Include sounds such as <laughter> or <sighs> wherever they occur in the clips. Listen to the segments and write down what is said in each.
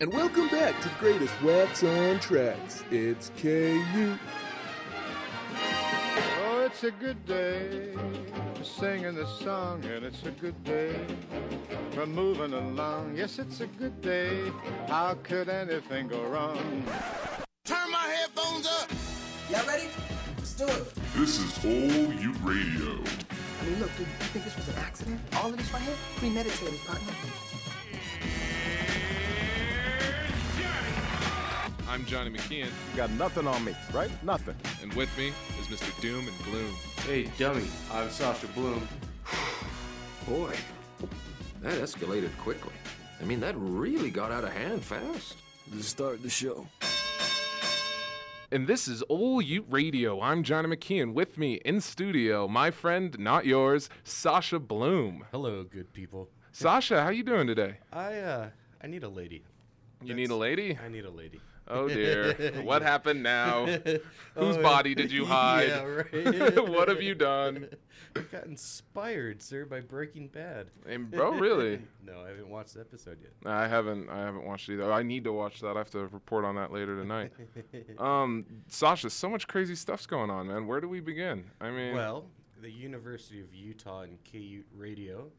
And welcome back to the greatest wax on tracks. It's K Ute. Oh, it's a good day for singing this song, and it's a good day for moving along. Yes, it's a good day. How could anything go wrong? Turn my headphones up. Y'all ready? Let's do it. This is Old Ute Radio. I mean, look, dude, you think this was an accident? All of this right here? Premeditated, partner. I'm Johnny McKeon, You got nothing on me, right? Nothing. and with me is Mr. Doom and Gloom. Hey, dummy, I'm Sasha Blume. <sighs> Boy, that escalated quickly. I mean, that really got out of hand fast. To start the show. And this is Old Ute Radio. I'm Johnny McKeon. With me in studio, my friend, not yours, Sasha Blume. Hello, good people. Sasha, how you doing today? I uh, I need a lady. You need a lady? I need a lady. Oh dear. what happened now? <laughs> Whose Oh, body did you <laughs> hide? Yeah, right. <laughs> what have you done? I got inspired, sir, by Breaking Bad. And bro, really? No, I haven't watched the episode yet. I haven't. I haven't watched it either. I need to watch that. I have to report on that later tonight. um, Sasha, so much crazy stuff's going on, man. Where do we begin? I mean, Well, the University of Utah and K Ute Radio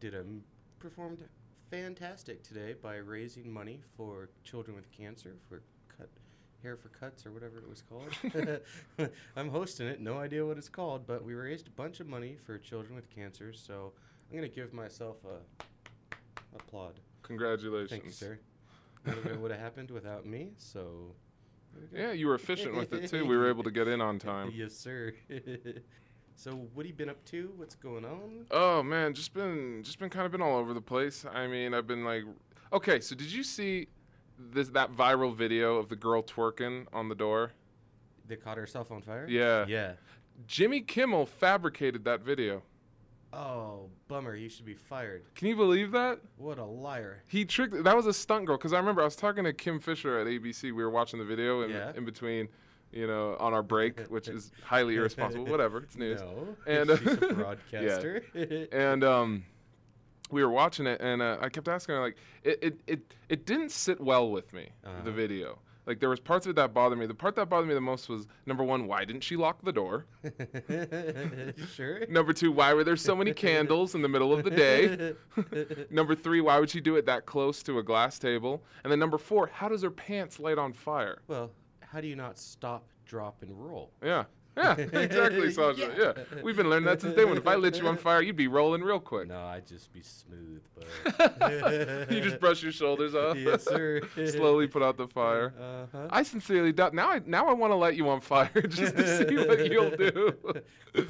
did a m- performed fantastic today by raising money for children with cancer for cut hair for cuts or whatever it was called. <laughs> <laughs> I'm hosting it, no idea what it's called, but we raised a bunch of money for children with cancer, so I'm gonna give myself a applaud. congratulations. Thank you, sir. None of it would have happened without me, so there we go. Yeah, you were efficient with it too. We were able to get in on <laughs> time. Yes, sir. So, what have you been up to? What's going on? Oh man, just been just been kind of been all over the place. I mean, I've been like, okay, so did you see this that viral video of the girl twerking on the door? They caught herself on fire? Yeah. Yeah. Jimmy Kimmel fabricated that video. Oh, bummer. He should be fired. Can you believe that? What a liar. He tricked. That was a stunt girl. Because I remember I was talking to Kim Fisher at ABC. We were watching the video in, Yeah. in between, you know, on our break, <laughs> which is highly irresponsible. Whatever, it's news. No. <laughs> And- she's a <laughs> broadcaster. and um, we were watching it, and uh, I kept asking her like, it, it it it didn't sit well with me the Uh-huh. video. Like there was parts of it that bothered me. The part that bothered me the most was number one, why didn't she lock the door? sure. Number two, why were there so many candles in the middle of the day? number three, why would she do it that close to a glass table? And then number four, how does her pants light on fire? Well, how do you not stop, drop, and roll? Yeah. Yeah, exactly, <laughs> Sasha. Yeah. We've been learning that since day one. If I lit you on fire, you'd be rolling real quick. No, I'd just be smooth, but. <laughs> you just brush your shoulders off. <laughs> yes, sir. Slowly put out the fire. Uh-huh. I sincerely doubt. Now I now I want to light you on fire just to see what you'll do.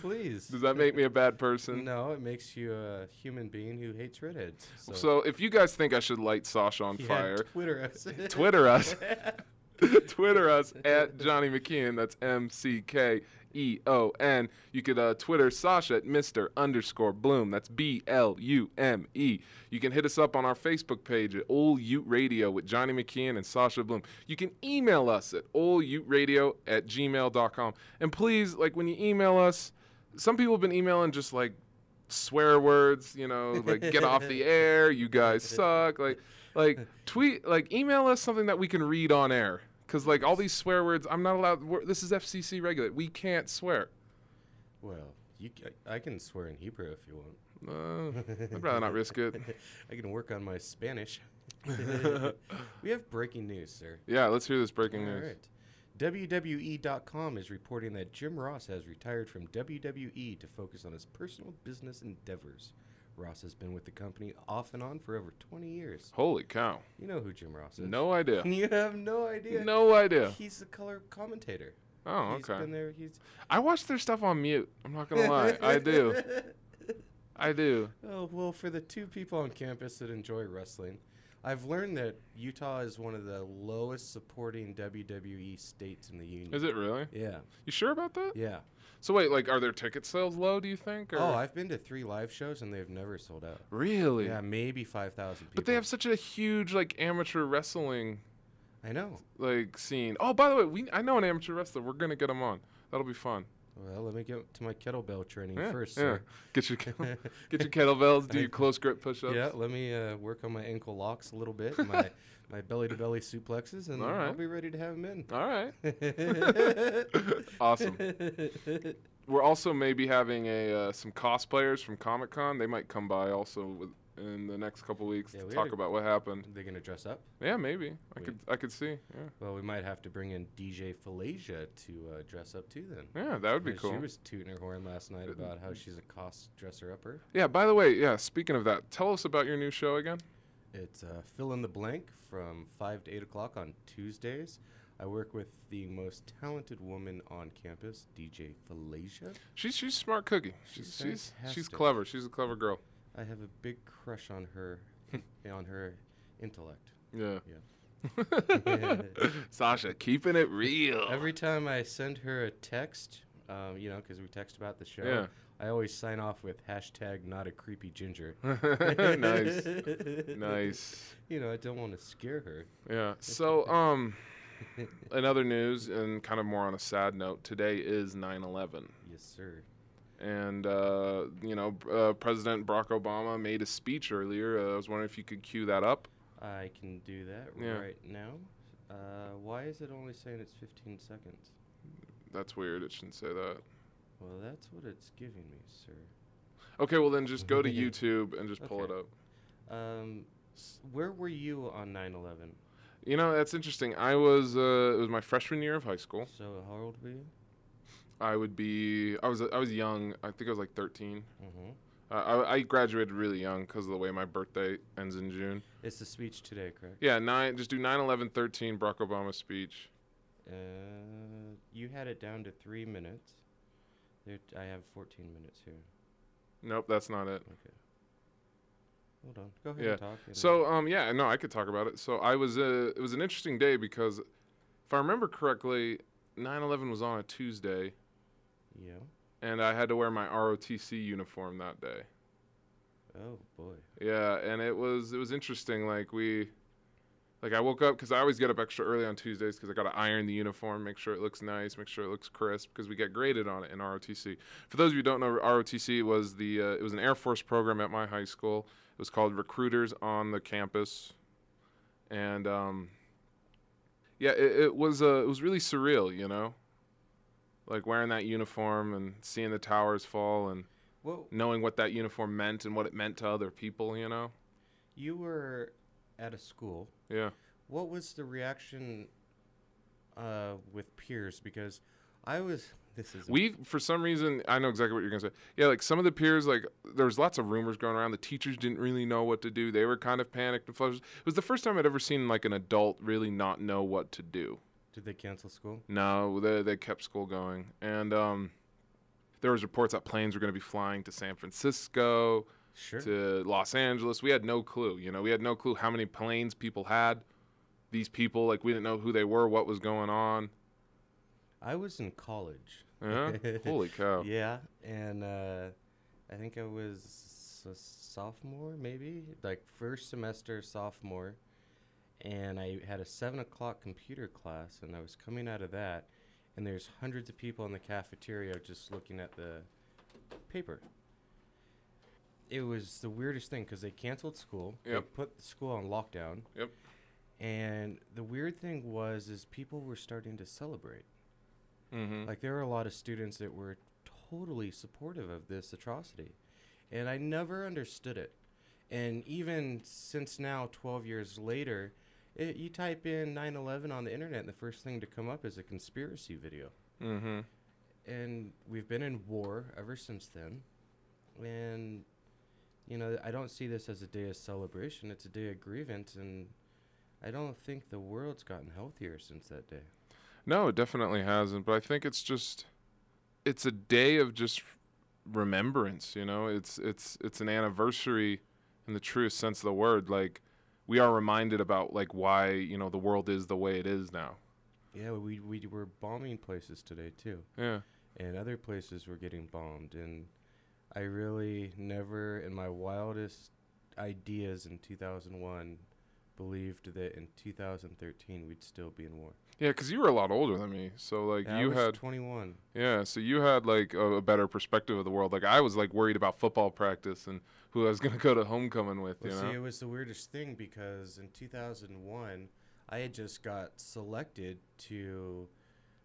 Please. Does that make me a bad person? No, it makes you a human being who hates redheads. So, So if you guys think I should light Sasha on yeah, fire, Twitter us. Twitter us. <laughs> Twitter us at Johnny McKeon. That's M C K E O N. You could uh, Twitter Sasha at Mr. underscore Blume. That's B L U M E. You can hit us up on our Facebook page at Old Ute Radio with Johnny McKeon and Sasha Blume. You can email us at olduteradio at gmail.com. And please, like when you email us, some people have been emailing just like swear words, you know, like get off the air, you guys suck. Like like tweet like email us something that we can read on air cuz like all these swear words I'm not allowed this is FCC regulated. We can't swear. Well, you, c- I can swear in Hebrew if you want. Uh, I'd rather not risk it. <laughs> I can work on my Spanish. <laughs> we have breaking news, sir. Yeah, let's hear this breaking All news. right. WWE.com is reporting that Jim Ross has retired from WWE to focus on his personal business endeavors. Ross has been with the company off and on for over 20 years. Holy cow. You know who Jim Ross is? No idea. <laughs> You have no idea. No idea. He's a color commentator. Oh, He's okay. been there. He's I watch their stuff on mute. I'm not going to lie. I do. <laughs> I do. Oh, well, for the two people on campus that enjoy wrestling, I've learned that Utah is one of the lowest supporting WWE states in the union. Is it really? Yeah. You sure about that? Yeah. So wait, like are their ticket sales low, do you think? Or? Oh, I've been to three live shows and they've never sold out. Really? Yeah, maybe 5,000 people. But they have such a huge like amateur wrestling I know. like scene. Oh, by the way, we I know an amateur wrestler. We're gonna get him on. That'll be fun. Well, let me get to my kettlebell training Yeah, first, yeah. Get your kettle- <laughs> <laughs> get your kettlebells. Do your <laughs> close grip push-ups. Yeah, let me uh, work on my ankle locks a little bit, my my belly to belly suplexes, and All I'll be ready to have them in. All right. awesome. We're also maybe having a uh, some cosplayers from Comic Con. They might come by also with, in the next couple weeks Yeah, to talk about what happened. They're gonna dress up. Yeah, maybe. I We- could I could see. Yeah. Well, we might have to bring in DJ Falasia to uh, dress up too. Then. Yeah, that would be cool. She was tooting her horn last night about how she's a cost dresser upper. Yeah, by the way, yeah, speaking of that, tell us about your new show again. It's uh, fill in the blank from five to eight o'clock on Tuesdays. I work with the most talented woman on campus, DJ Falasia. She's she's smart cookie. She's She's she's she's clever. She's a clever girl. I have a big crush on her, <laughs> on her intellect. Yeah. Yeah. <laughs> Sasha, keeping it real. Every time I send her a text, um, you know, because we text about the show, Yeah. I always sign off with hashtag not a creepy ginger. <laughs> nice. Nice. You know, I don't want to scare her. Yeah. So, um, in other news, and kind of more on a sad note, today is 9/11, Yes, sir. And uh, you know, uh, President Barack Obama made a speech earlier. Uh, I was wondering if you could cue that up. I can do that Yeah. right now. Uh, why is it only saying it's 15 seconds? That's weird. It shouldn't say that. Well, that's what it's giving me, sir. Okay. Well, then just go to <laughs> YouTube and just pull it up. Um, where were you on 9/11? You know, that's interesting. I was uh, it was my freshman year of high school. So how old were you? I would be I was I was young. I think I was like 13. Mm-hmm. Uh, I, I graduated really young because of the way my birthday ends in June. It's the speech today, correct? Yeah, nine. Just do 9, 11, 13. Barack Obama speech. Uh, you had it down to three minutes. There, I have 14 minutes here. Nope, that's not it. Okay. Hold on. Go ahead Yeah. and talk. and- So um yeah no I could talk about it. So I was uh, it was an interesting day because if I remember correctly, 9/11 was on a Tuesday, Yeah. and I had to wear my ROTC uniform that day. Oh boy. Yeah, and it was it was interesting. Like we, like I woke up because I always get up extra early on Tuesdays because I got to iron the uniform, make sure it looks nice, make sure it looks crisp because we get graded on it in ROTC. For those of you who don't know, ROTC was the uh, it was an Air Force program at my high school. It was called Recruiters on the Campus, and um, yeah, it, it was uh, it was really surreal, you know, like wearing that uniform and seeing the towers fall and Well, knowing what that uniform meant and what it meant to other people, you know? you were at a school. Yeah. What was the reaction uh, with peers? Because I was. This is. We, for some reason, I know exactly what you're going to say. Yeah, like some of the peers, like, there was lots of rumors going around. The teachers didn't really know what to do. They were kind of panicked and flushed. It was the first time I'd ever seen, like, an adult really not know what to do. Did they cancel school? No, they, they kept school going. And um, there was reports that planes were going to be flying to San Francisco, Sure. to Los Angeles. We had no clue. You know, we had no clue how many planes people had. These people, like, we didn't know who they were, what was going on. I was in college. Yeah? Holy <laughs> cow. Yeah, and uh, I think I was a sophomore, maybe like first semester sophomore, and I had a seven o'clock computer class, and I was coming out of that, and there's hundreds of people in the cafeteria just looking at the paper. It was the weirdest thing because they canceled school. They put the school on lockdown. Yep. And the weird thing was, is people were starting to celebrate. Mm-hmm. Like there were a lot of students that were totally supportive of this atrocity, and I never understood it. And even since now, 12 years later, it, you type in 9/11 on the internet, and the first thing to come up is a conspiracy video. Mm-hmm. And we've been in war ever since then. And you know, I don't see this as a day of celebration. It's a day of grievance, and I don't think the world's gotten healthier since that day. No, it definitely hasn't. But I think it's just, it's a day of just remembrance. You know, it's it's it's an anniversary in the truest sense of the word. Like we are reminded about like why you know the world is the way it is now. Yeah, we we were bombing places today too. Yeah. and other places were getting bombed and i really never in my wildest ideas in 2001 believed that in 2013 we'd still be in war. Yeah, because you were a lot older than me, so like Yeah, I you was had 21. yeah, so you had like a, a better perspective of the world. Like I was like worried about football practice and who I was <laughs> gonna go to homecoming with. Well, you see, it was the weirdest thing because in 2001, I had just got selected to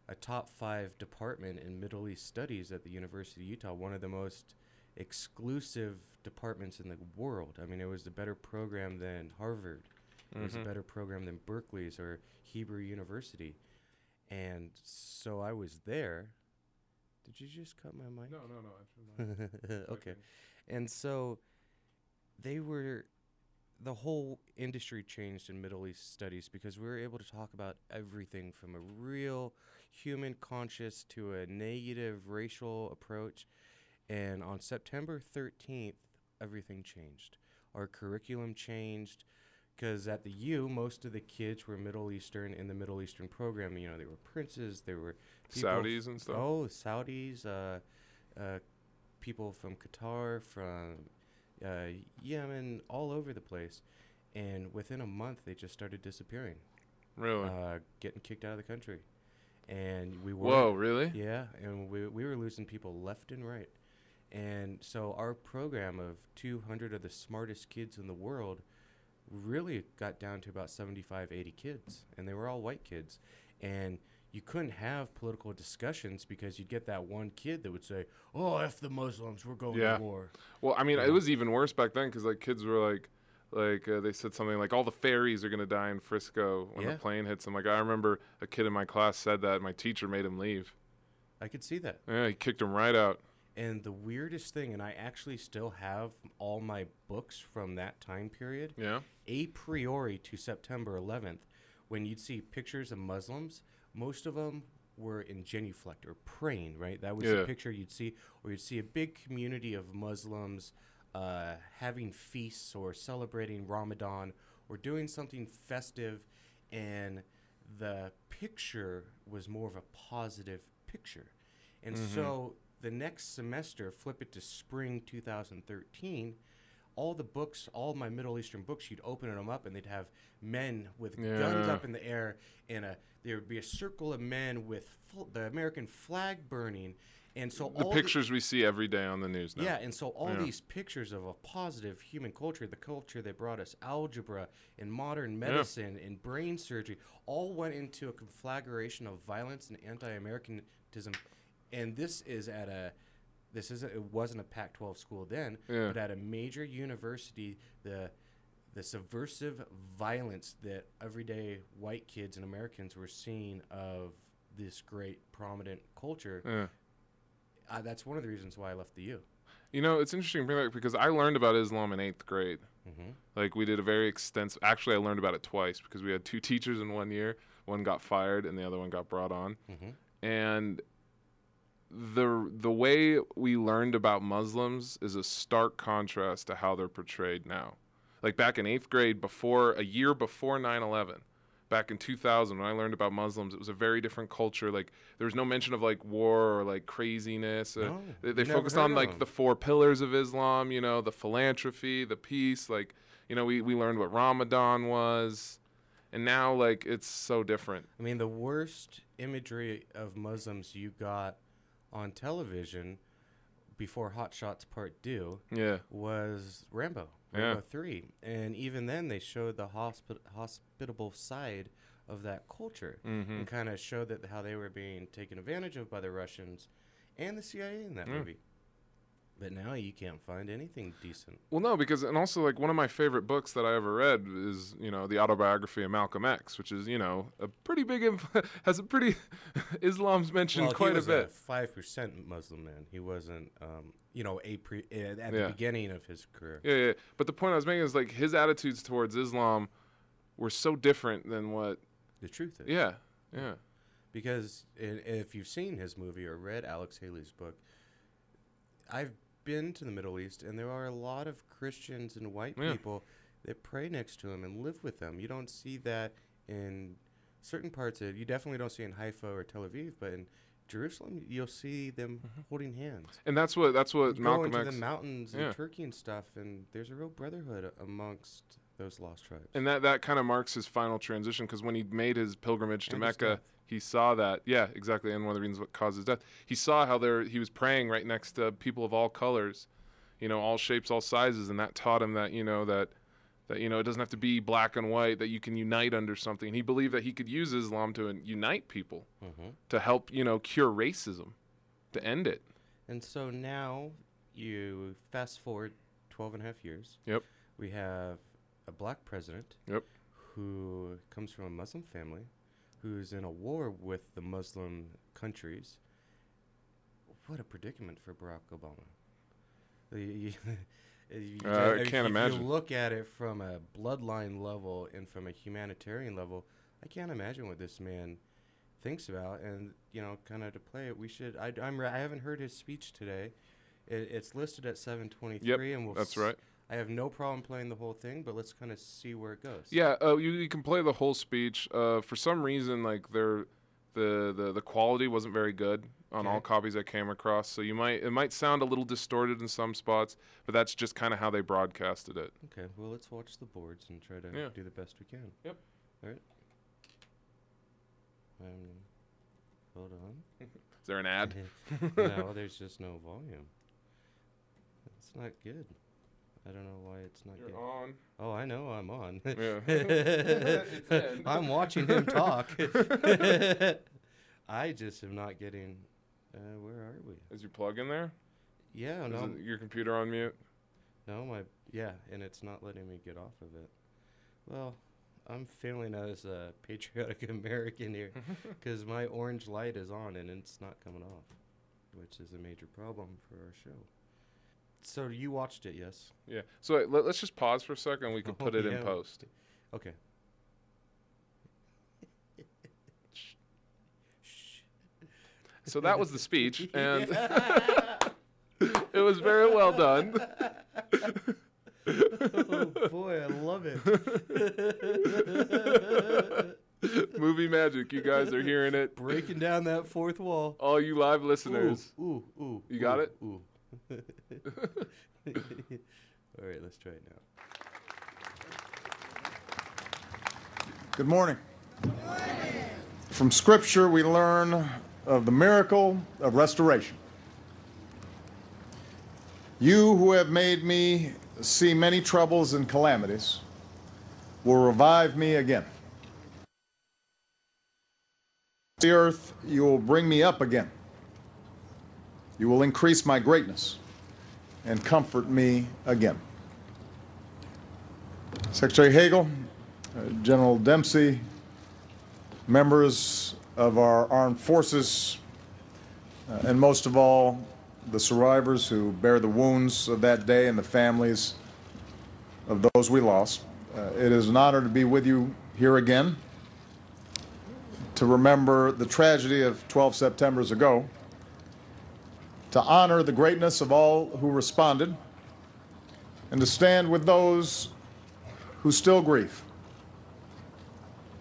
a top five department in Middle East Studies at the University of Utah, one of the most exclusive departments in the world. I mean, it was a better program than Harvard. It was a mm-hmm. better program than Berkeley's or Hebrew University. And so I was there. Did you just cut my mic? No, no, no. actually <laughs> okay. And so they were the whole industry changed in Middle East studies because we were able to talk about everything from a real human conscious to a negative racial approach. And on September 13th, everything changed. Our curriculum changed because at the U, most of the kids were Middle Eastern in the Middle Eastern program. You know, they were princes, they were Saudis and stuff? Oh, Saudis, uh, uh, people from Qatar, from uh, Yemen, all over the place. And within a month, they just started disappearing. Really? Uh, getting kicked out of the country. And we were. Whoa, really? Yeah, and we, we were losing people left and right. And so our program of 200 of the smartest kids in the world really got down to about 75, 80 kids. And they were all white kids. And you couldn't have political discussions because you'd get that one kid that would say, "Oh, f the Muslims, we're going yeah. to war." Well, I mean, Yeah. it was even worse back then because like kids were like, like uh, they said something like all the fairies are gonna die in Frisco when Yeah. the plane hits them. Like I remember a kid in my class said that. and My teacher made him leave. I could see that. Yeah, he kicked him right out. And the weirdest thing, and I actually still have all my books from that time period. Yeah. A priori to September 11th, when you'd see pictures of Muslims, most of them were in genuflect or praying, right? That was Yeah. the picture you'd see, or you'd see a big community of Muslims uh, having feasts or celebrating Ramadan or doing something festive, and the picture was more of a positive picture. And Mhm. so the next semester, flip it to spring 2013, all the books, all my Middle Eastern books, you'd open them up and they'd have men with guns up in the air, and a, there would be a circle of men with fl- the American flag burning. And so The pictures we see every day on the news now. yeah, and so all Yeah. these pictures of a positive human culture, the culture that brought us algebra and modern Yeah. medicine and brain surgery, all went into a conflagration of violence and anti-Americanism. And this is at a this isn't it wasn't a Pac-12 school then, Yeah. but at a major university, the the subversive violence that everyday white kids and Americans were seeing of this great prominent culture. Yeah. Uh, that's one of the reasons why I left the U. You know, it's interesting to bring that up because I learned about Islam in eighth grade. Mhm. Like we did a very extensive. Actually, I learned about it twice because we had two <laughs> teachers in one year. One got fired, and the other one got brought on. Mhm. And the the way we learned about Muslims is a stark contrast to how they're portrayed now. Like back in eighth grade, before a year before 9/11, back in 2000, when I learned about Muslims, it was a very different culture. Like there was no mention of like war or like craziness. Uh, No, they they focused on like them. the four pillars of Islam. You know, the philanthropy, the peace. Like you know, we we learned what Ramadan was, and now like it's so different. I mean, the worst imagery of Muslims you got on television before Hot Shots Part Two Yeah. was Rambo, Yeah. Rambo 3. And even then, they showed the hospi- hospitable side of that culture Mhm. and kind of showed that how they were being taken advantage of by the Russians and the CIA in that Yeah. movie. But now you can't find anything decent. Well, no, because and also like one of my favorite books that I ever read is you know the autobiography of Malcolm X, which is you know a pretty big inf- <laughs> has a pretty <laughs> Islam's mentioned well, quite he was a bit. five percent Muslim man. He wasn't, um, you know, a pre uh, at Yeah. the beginning of his career. Yeah, yeah. But the point I was making is like his attitudes towards Islam were so different than what The truth is, Yeah, yeah. Because if you've seen his movie or read Alex Haley's book, I've been to the Middle East, and there are a lot of Christians and white Yeah. people that pray next to him and live with them. You don't see that in certain parts of. You definitely don't see in Haifa or Tel Aviv, but in Jerusalem, you'll see them mm-hmm. holding hands. And that's what that's what You Malcolm go into X. the mountains Yeah. in Turkey and stuff, and there's a real brotherhood amongst those lost tribes. and that that kind of marks his final transition because when he made his pilgrimage to And Mecca, he saw that. Yeah, exactly. And one of the reasons what causes death, he saw how there he was praying right next to people of all colors, you know, all shapes, all sizes, and that taught him that you know that that you know it doesn't have to be black and white that you can unite under something. And he believed that he could use Islam to unite people Mhm. to help you know cure racism, to end it. And so now you fast forward 12 and a half years. Yep. We have a black president Yep. who comes from a Muslim family who's in a war with the Muslim countries. What a predicament for Barack Obama. <laughs> You- you- Uh, I can't if imagine. you look at it from a bloodline level and from a humanitarian level, I can't imagine what this man thinks about. And you know, kind of to play it, we should. I, I'm. I haven't heard his speech today. It, it's listed at 7:23, and we'll. that's s- right. I have no problem playing the whole thing, but let's kind of see where it goes. Yeah, uh, you, you can play the whole speech. Uh, for some reason, like there, the, the the quality wasn't very good on all copies I came across. So you might it might sound a little distorted in some spots, but that's just kind of how they broadcasted it. Okay, well, let's watch the boards and try to Yeah. do the best we can. Yep. All right. Um, hold on. <laughs> Is there an ad? <laughs> <laughs> no, there's just no volume. It's not good. I don't know why it's not You're good. on. Oh, I know I'm on. Yeah. <laughs> I'm watching him talk. <laughs> I just am not getting. Uh, where are we? Is your plug in there? Yeah, Is no, your computer on mute? no, my yeah, and it's not letting me get off of it. Well, I'm feeling as a patriotic <laughs> American here because my orange light is on and it's not coming off, which is a major problem for our show. So you watched it, yes? Yeah. So wait, let, us just pause for a second. We can <laughs> Oh, put it yeah. in post. Okay. So that was the speech, <laughs> and <laughs> it was very well done. oh boy, I love it. Movie magic. You guys are hearing it. Breaking down that fourth wall. All you live listeners. Ooh, ooh, ooh. You got ooh, it? Ooh. <laughs> All right, let's try it now. Good morning. From Scripture, we learn of the miracle of restoration. You who have made me see many troubles and calamities will revive me again. The earth, you will bring me up again. You will increase my greatness and comfort me again. Secretary Hagel, uh, General Dempsey, members of our armed forces, uh, and most of all, the survivors who bear the wounds of that day and the families of those we lost. Uh, it is an honor to be with you here again to remember the tragedy of 12 Septembers ago, to honor the greatness of all who responded, and to stand with those who still grieve,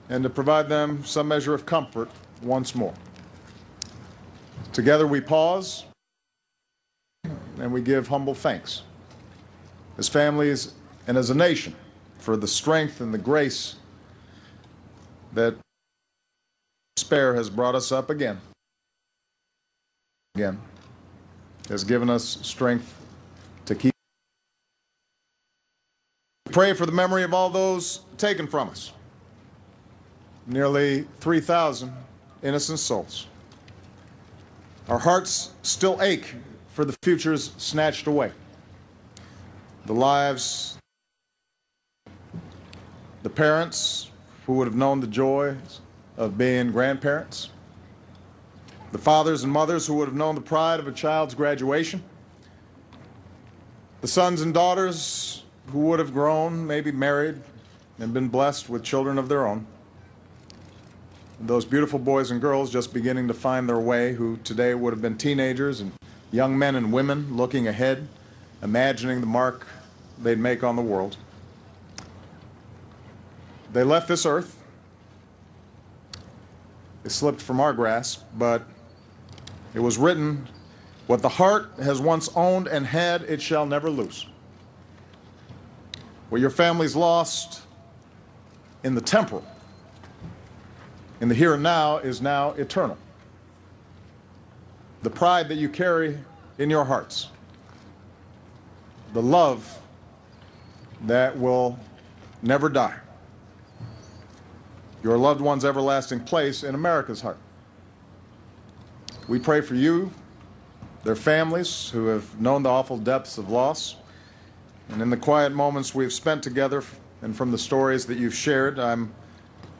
and to provide them some measure of comfort once more. Together we pause and we give humble thanks as families and as a nation for the strength and the grace that despair has brought us up again. Again, has given us strength to keep. Pray for the memory of all those taken from us. Nearly 3,000 innocent souls. Our hearts still ache for the futures snatched away. The lives, the parents who would have known the joys of being grandparents, the fathers and mothers who would have known the pride of a child's graduation, the sons and daughters who would have grown, maybe married, and been blessed with children of their own. Those beautiful boys and girls just beginning to find their way, who today would have been teenagers and young men and women looking ahead, imagining the mark they'd make on the world. They left this earth. They slipped from our grasp, but it was written, What the heart has once owned and had, it shall never lose. What your family's lost in the temporal, in the here and now, is now eternal. The pride that you carry in your hearts, the love that will never die, your loved one's everlasting place in America's heart. We pray for you, their families who have known the awful depths of loss. And in the quiet moments we've spent together and from the stories that you've shared, I'm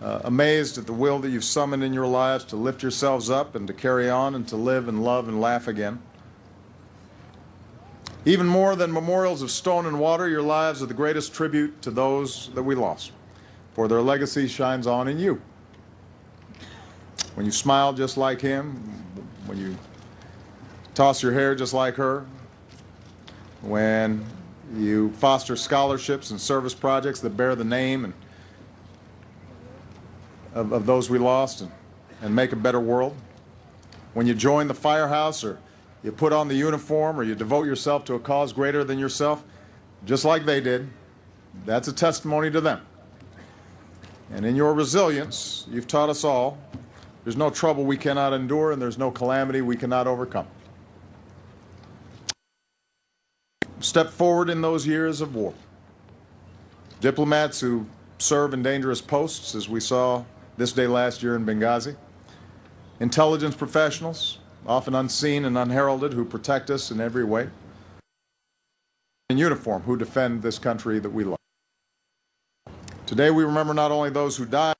uh, amazed at the will that you've summoned in your lives to lift yourselves up and to carry on and to live and love and laugh again. Even more than memorials of stone and water, your lives are the greatest tribute to those that we lost, for their legacy shines on in you. When you smile just like him, when you toss your hair just like her, when you foster scholarships and service projects that bear the name and of, of those we lost and, and make a better world. When you join the firehouse or you put on the uniform or you devote yourself to a cause greater than yourself, just like they did, that's a testimony to them. And in your resilience, you've taught us all there's no trouble we cannot endure and there's no calamity we cannot overcome. Step forward in those years of war. Diplomats who serve in dangerous posts, as we saw this day last year in Benghazi. Intelligence professionals, often unseen and unheralded, who protect us in every way. In uniform, who defend this country that we love. Today we remember not only those who died,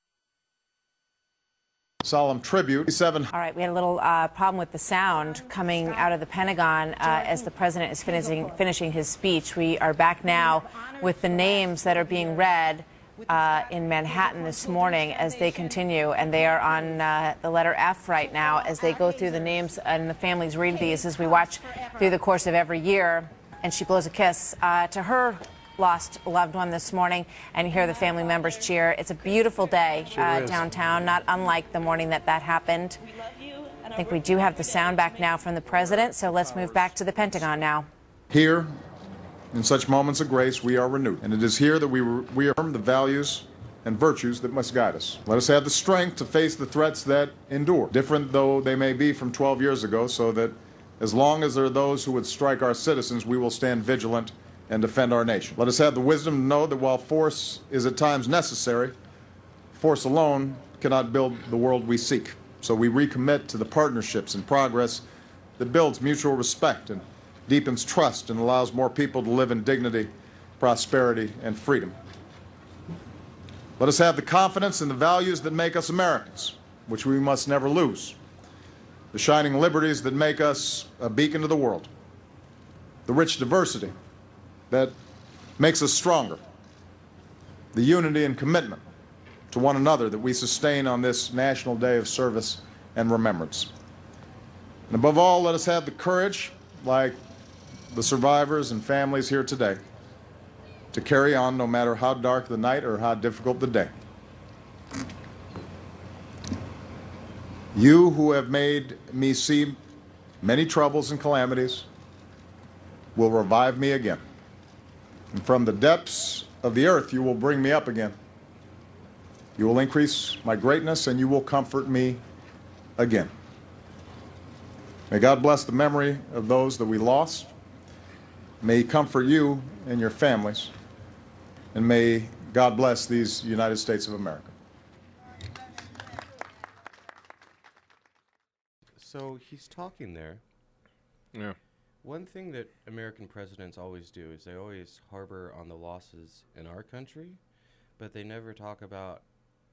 solemn tribute. Seven. All right, we had a little uh, problem with the sound coming out of the Pentagon uh, as the president is finishing finishing his speech. We are back now with the names that are being read uh, in Manhattan this morning as they continue, and they are on uh, the letter F right now as they go through the names and the families read these as we watch through the course of every year. And she blows a kiss uh, to her lost loved one this morning, and hear the family members cheer. It's a beautiful day uh, downtown, not unlike the morning that that happened. I think we do have the sound back now from the president, so let's move back to the Pentagon now. Here, in such moments of grace, we are renewed. And it is here that we reaffirm the values and virtues that must guide us. Let us have the strength to face the threats that endure, different though they may be from 12 years ago, so that as long as there are those who would strike our citizens, we will stand vigilant and defend our nation. Let us have the wisdom to know that while force is at times necessary, force alone cannot build the world we seek. So we recommit to the partnerships and progress that builds mutual respect and deepens trust and allows more people to live in dignity, prosperity, and freedom. Let us have the confidence in the values that make us Americans, which we must never lose. The shining liberties that make us a beacon to the world. The rich diversity that makes us stronger. The unity and commitment to one another that we sustain on this National Day of Service and Remembrance. And above all, let us have the courage, like the survivors and families here today to carry on no matter how dark the night or how difficult the day. You who have made me see many troubles and calamities will revive me again. And from the depths of the earth you will bring me up again. You will increase my greatness and you will comfort me again. May God bless the memory of those that we lost May He comfort you and your families. And may God bless these United States of America. So he's talking there. Yeah. One thing that American presidents always do is they always harbor on the losses in our country, but they never talk about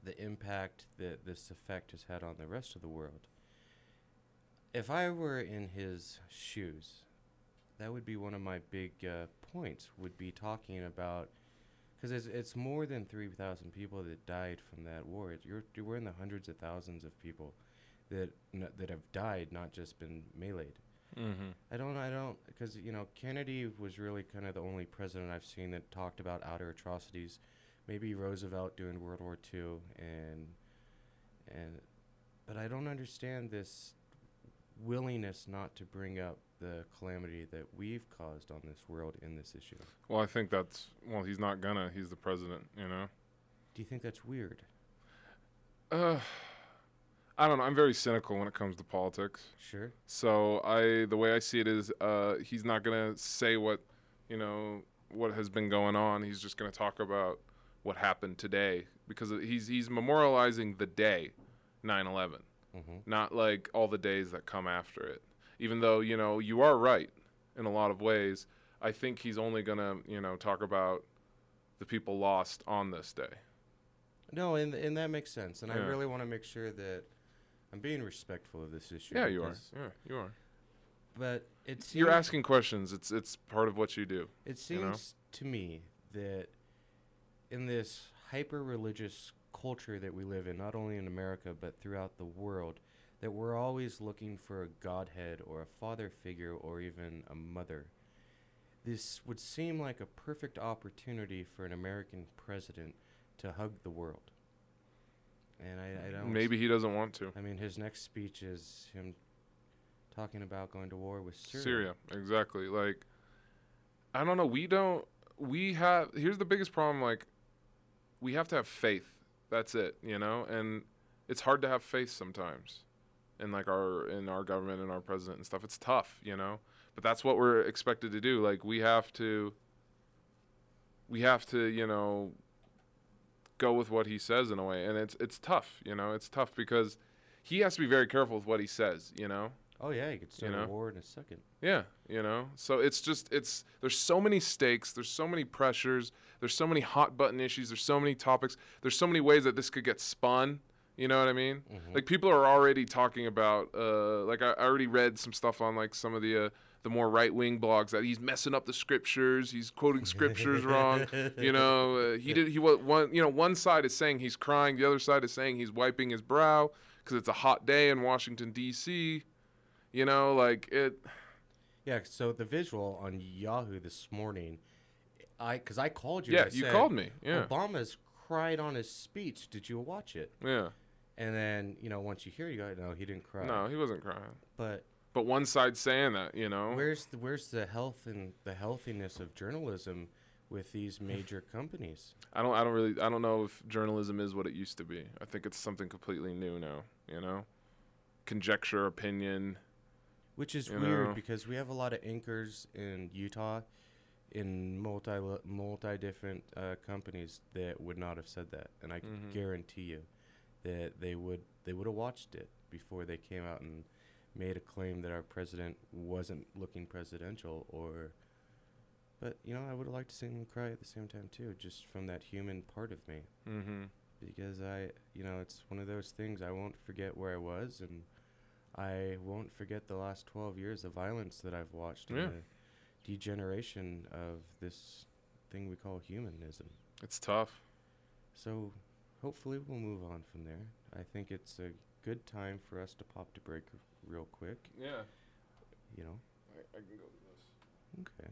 the impact that this effect has had on the rest of the world. If I were in his shoes, that would be one of my big uh, points. Would be talking about because it's, it's more than three thousand people that died from that war. You're we're in the hundreds of thousands of people that n- that have died, not just been meleeed. Mm-hmm. I don't I don't because you know Kennedy was really kind of the only president I've seen that talked about outer atrocities. Maybe Roosevelt during World War II and and but I don't understand this willingness not to bring up the calamity that we've caused on this world in this issue. Well, I think that's well. He's not gonna. He's the president. You know. Do you think that's weird? Uh, I don't know. I'm very cynical when it comes to politics. Sure. So I, the way I see it is, uh, he's not gonna say what, you know, what has been going on. He's just gonna talk about what happened today because he's he's memorializing the day, 9/11, Mhm. not like all the days that come after it. Even though you know you are right in a lot of ways, I think he's only gonna you know talk about the people lost on this day. No, and and that makes sense. And I really want to make sure that I'm being respectful of this issue. Yeah, you are. because- Yeah, you are. But it seems You're asking questions. It's it's part of what you do. It you seems know? to me that in this hyper religious culture that we live in, not only in America but throughout the world, that we're always looking for a godhead or a father figure or even a mother. This would seem like a perfect opportunity for an American president to hug the world. And I, I don't. Maybe he doesn't want to. I mean, his next speech is him talking about going to war with Syria. Syria, exactly. Like, I don't know. We don't. We have. Here's the biggest problem. Like, we have to have faith. That's it. You know, and it's hard to have faith sometimes, in like our in our government and our president and stuff. It's tough. You know, but that's what we're expected to do. Like, we have to. We have to, you know, go with what he says in a way, and it's it's tough. You know, it's tough because he has to be very careful with what he says. You know. Oh yeah, he could start know? a war in a second. Yeah, you know. So it's just it's there's so many stakes, there's so many pressures, there's so many hot button issues, there's so many topics, there's so many ways that this could get spun. You know what I mean? Like people are already talking about uh like I, I already read some stuff on like some of the uh, the more right wing blogs that he's messing up the scriptures, he's quoting scriptures wrong. You know, <laughs> uh, he did he was one you know one side is saying he's crying, the other side is saying he's wiping his brow because it's a hot day in Washington D.C. You know, like it. Yeah, so the visual on Yahoo this morning, I because I called you. Yeah, you said, called me, yeah. Obama's cried on his speech. Did you watch it? Yeah. And then you know once you hear, you go, no, he didn't cry. No, he wasn't crying. But But one side saying that, you know. where's the where's the health and the healthiness of journalism with these <sighs> major companies? I don't I don't really I don't know if journalism is what it used to be. I think it's something completely new now, you know? Conjecture, opinion. Which is weird know? because we have a lot of anchors in Utah, in multi multi different uh, companies that would not have said that, and I can Mhm. guarantee you that they would they would have watched it before they came out and made a claim that our president wasn't looking presidential or. But you know, I would have liked to see him cry at the same time too, just from that human part of me. Mm-hmm. Because I, you know, it's one of those things I won't forget where I was, and I won't forget the last 12 years of violence that I've watched Yeah. and the degeneration of this thing we call humanism. It's tough. So hopefully we'll move on from there. I think it's a good time for us to pop to break real quick. Yeah. You know? I, I can go with this. Okay.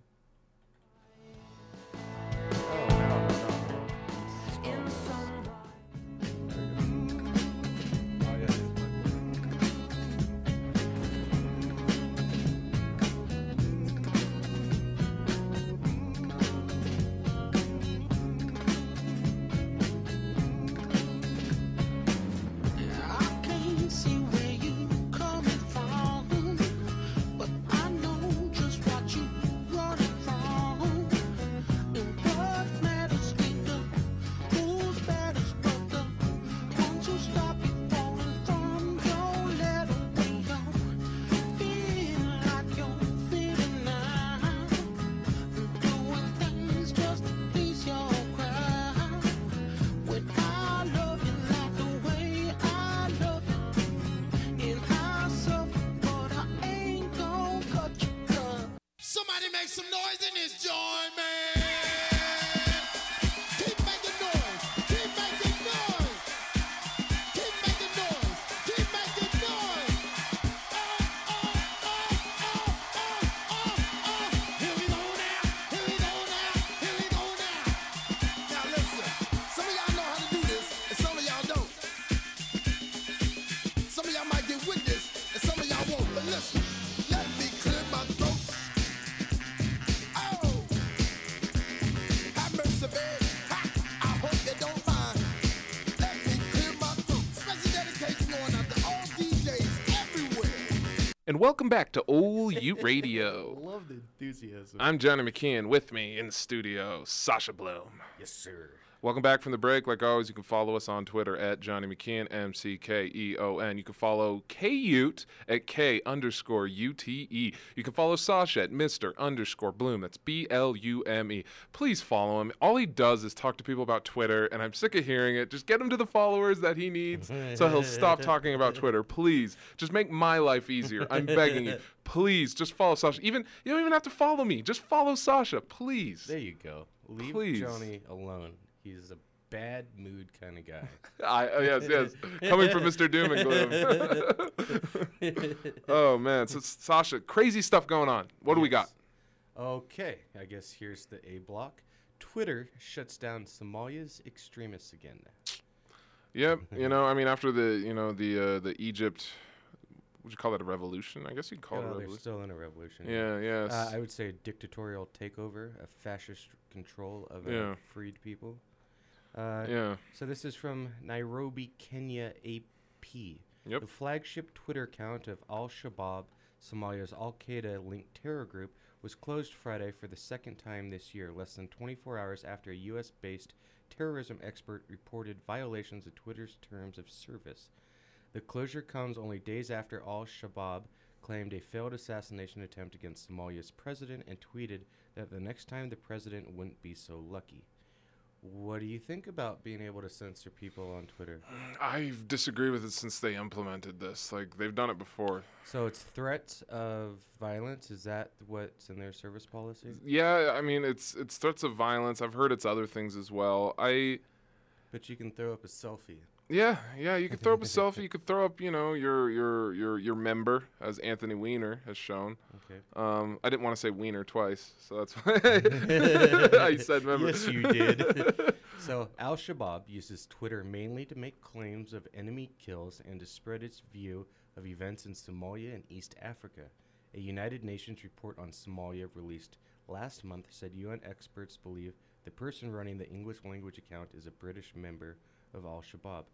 And welcome back to Old Ute Radio. I love the enthusiasm. I'm Johnny McKeon. With me in the studio, Sasha Blume. yes, sir. Welcome back from the break. Like always, you can follow us on Twitter at Johnny McKeon, M C K E O N. You can follow K Ute at K underscore U T E. You can follow Sasha at Mr. underscore Blume. That's B L U M E. Please follow him. All he does is talk to people about Twitter, and I'm sick of hearing it. Just get him to the followers that he needs so he'll stop talking about Twitter. Please. Just make my life easier. I'm <laughs> begging you. Please, just follow Sasha. Even you don't even have to follow me. Just follow Sasha, please. There you go. Leave Please. Johnny alone. He's a bad mood kind of guy. <laughs> I, oh, yes, yes. Coming from Mr. Doom and Gloom. <laughs> oh, man. So, Sasha, crazy stuff going on. What do we got? Okay, I guess here's the A block. Twitter shuts down Somalia's extremists again. Yep. You know, I mean, after the, you know, the uh, the Egypt, would you call that a revolution? I guess you'd call it a they're revolution. still in a revolution. Yeah, yes. Uh, I would say a dictatorial takeover, a fascist control of uh, Yeah. freed people. Uh, Yeah. So this is from Nairobi, Kenya AP. Yep. The flagship Twitter account of Al Shabaab, Somalia's Al Qaeda linked terror group, was closed Friday for the second time this year, less than 24 hours after a U.S. based terrorism expert reported violations of Twitter's terms of service. The closure comes only days after Al Shabaab claimed a failed assassination attempt against Somalia's president and tweeted that the next time the president wouldn't be so lucky. What do you think about being able to censor people on Twitter? I disagree with it since they implemented this. Like, they've done it before. So it's threats of violence. Is that what's in their service policy? Yeah, I mean, it's it's threats of violence. I've heard it's other things as well. I. But you can throw up a selfie. Yeah, yeah, you could throw up a selfie. You could throw up, you know, your your your your member, as Anthony Weiner has shown. Okay. Um, I didn't want to say Weiner twice, so that's <laughs> why I said member. Yes, you did. <laughs> so Al Shabaab uses Twitter mainly to make claims of enemy kills and to spread its view of events in Somalia and East Africa. A United Nations report on Somalia released last month said UN experts believe the person running the English language account is a British member of Al Shabaab.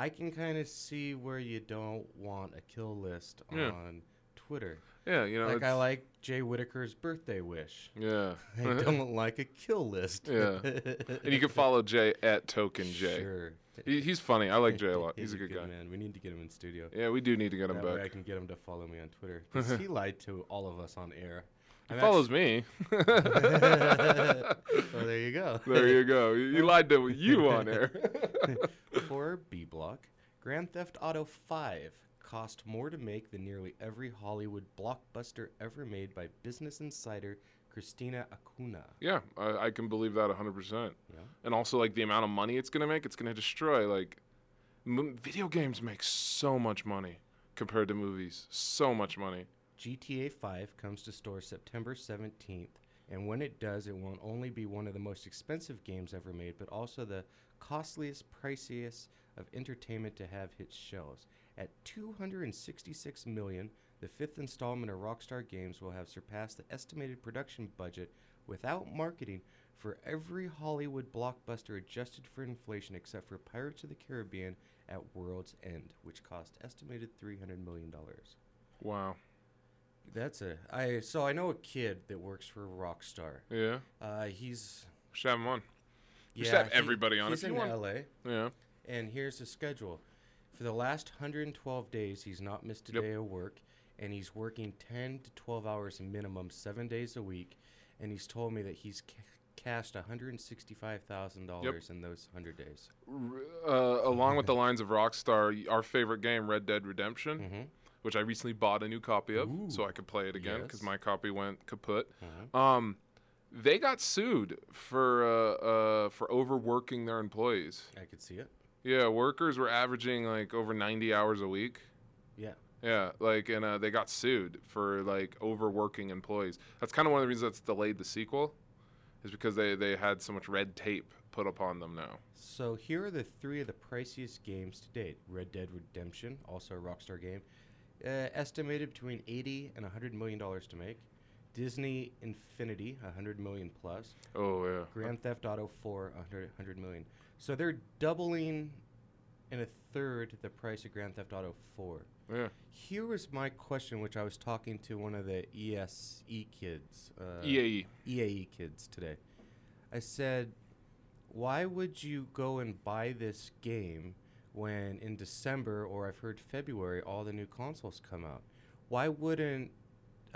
I can kind of see where you don't want a kill list Yeah. on Twitter. Yeah, you know, like I like Jay Whitaker's birthday wish. Yeah. <laughs> I <laughs> don't like a kill list. Yeah, and you can <laughs> follow Jay at Token Jay. Sure. He, he's funny. I like Jay a lot. He's, a good, guy. man. We need to get him in studio. Yeah, we do need to get him that back. I can get him to follow me on Twitter. he lied to all of us on air. He I'm follows actu- me. well, there you go. There you go. You lied to you on air. For B Block, Grand Theft Auto 5 cost more to make than nearly every Hollywood blockbuster ever made by Business Insider Christina Acuna. Yeah, I, I can believe that 100%. Yeah. And also, like, the amount of money it's going to make, it's going to destroy. Like, m- video games make so much money compared to movies. So much money. GTA 5 comes to store September 17th, and when it does, it won't only be one of the most expensive games ever made, but also the costliest, priciest of entertainment to have hit shelves. At 266 million, the fifth installment of Rockstar Games will have surpassed the estimated production budget without marketing for every Hollywood blockbuster adjusted for inflation except for Pirates of the Caribbean at World's End, which cost estimated 300 million dollars. Wow. That's a I so I know a kid that works for Rockstar. Yeah. Uh, he's We should have him on. We should yeah, have he- everybody on He's if you in want. LA. Yeah. And here's the schedule. For the last 112 days, he's not missed a Yep. day of work, and he's working 10 to 12 hours minimum, seven days a week. And he's told me that he's ca- cashed 165 thousand dollars in those 100 days. R- uh, along with the <laughs> lines of Rockstar, our favorite game, Red Dead Redemption, Mhm. which I recently bought a new copy of, so I could play it again because Yes. my copy went kaput. Mhm. Um, they got sued for uh, uh, for overworking their employees. I could see it. Yeah, workers were averaging like over 90 hours a week. Yeah. Yeah, like, and uh, they got sued for like overworking employees. That's kind of one of the reasons that's delayed the sequel, is because they they had so much red tape put upon them now. So here are the three of the priciest games to date: Red Dead Redemption, also a Rockstar game, uh, estimated between 80 and 100 million dollars to make. Disney Infinity, 100 million plus. Oh yeah. Grand Theft Auto 4, 100, 100 million. So they're doubling and a third the price of Grand Theft Auto 4. Yeah. Here was my question, which I was talking to one of the ESE kids, uh, EAE. EAE kids today. I said, why would you go and buy this game when in December or I've heard February all the new consoles come out? Why wouldn't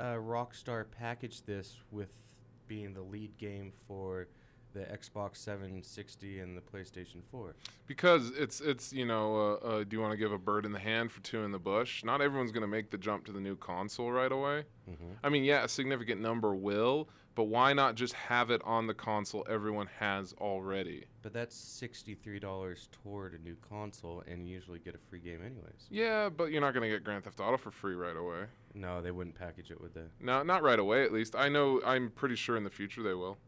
uh, Rockstar packaged this with being the lead game for the Xbox 760 and the PlayStation 4? Because it's it's you know uh, uh, do you want to give a bird in the hand for two in the bush? Not everyone's going to make the jump to the new console right away. Mhm. I mean, yeah, a significant number will, but why not just have it on the console everyone has already? But that's $63 toward a new console, and you usually get a free game anyways. Yeah, but you're not going to get Grand Theft Auto for free right away. No, they wouldn't package it with the. No, not right away at least. I know I'm pretty sure in the future they will.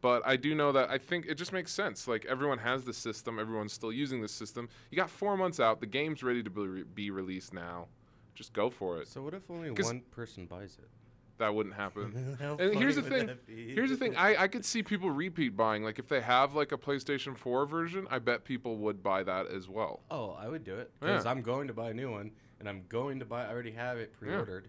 But I do know that I think it just makes sense. Like everyone has the system, everyone's still using the system. You got 4 months out, the game's ready to be, re- be released now. Just go for it. So what if only one person buys it? That wouldn't happen. <laughs> And here's the thing. Here's the thing. I, I could see people repeat buying. Like if they have like a PlayStation 4 version, I bet people would buy that as well. Oh, I would do it because Yeah. I'm going to buy a new one, and I'm going to buy. I already have it pre-ordered.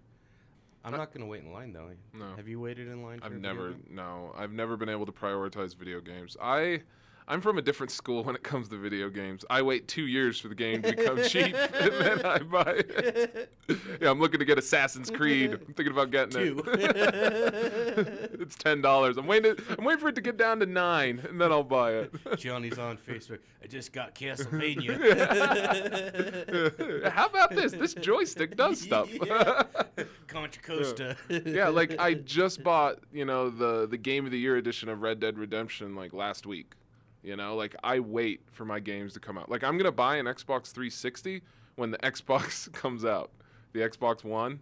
I'm not going to wait in line though. No. Have you waited in line? I've never no, I've never been able to prioritize video games. I I'm from a different school when it comes to video games. I wait two years for the game to become cheap, <laughs> and then I buy it. <laughs> yeah, I'm looking to get Assassin's Creed. I'm thinking about getting Two. it. <laughs> it's ten dollars. I'm waiting. I'm waiting for it to get down to nine, and then I'll buy it. Johnny's on Facebook. I just got Castlevania. How about this? This joystick does stuff. Yeah. Contra Costa. Yeah. yeah, like I just bought, you know, the the game of the year edition of Red Dead Redemption like last week. You know, like I wait for my games to come out. Like I'm gonna buy an Xbox 360 when the <laughs> Xbox comes out, the Xbox One.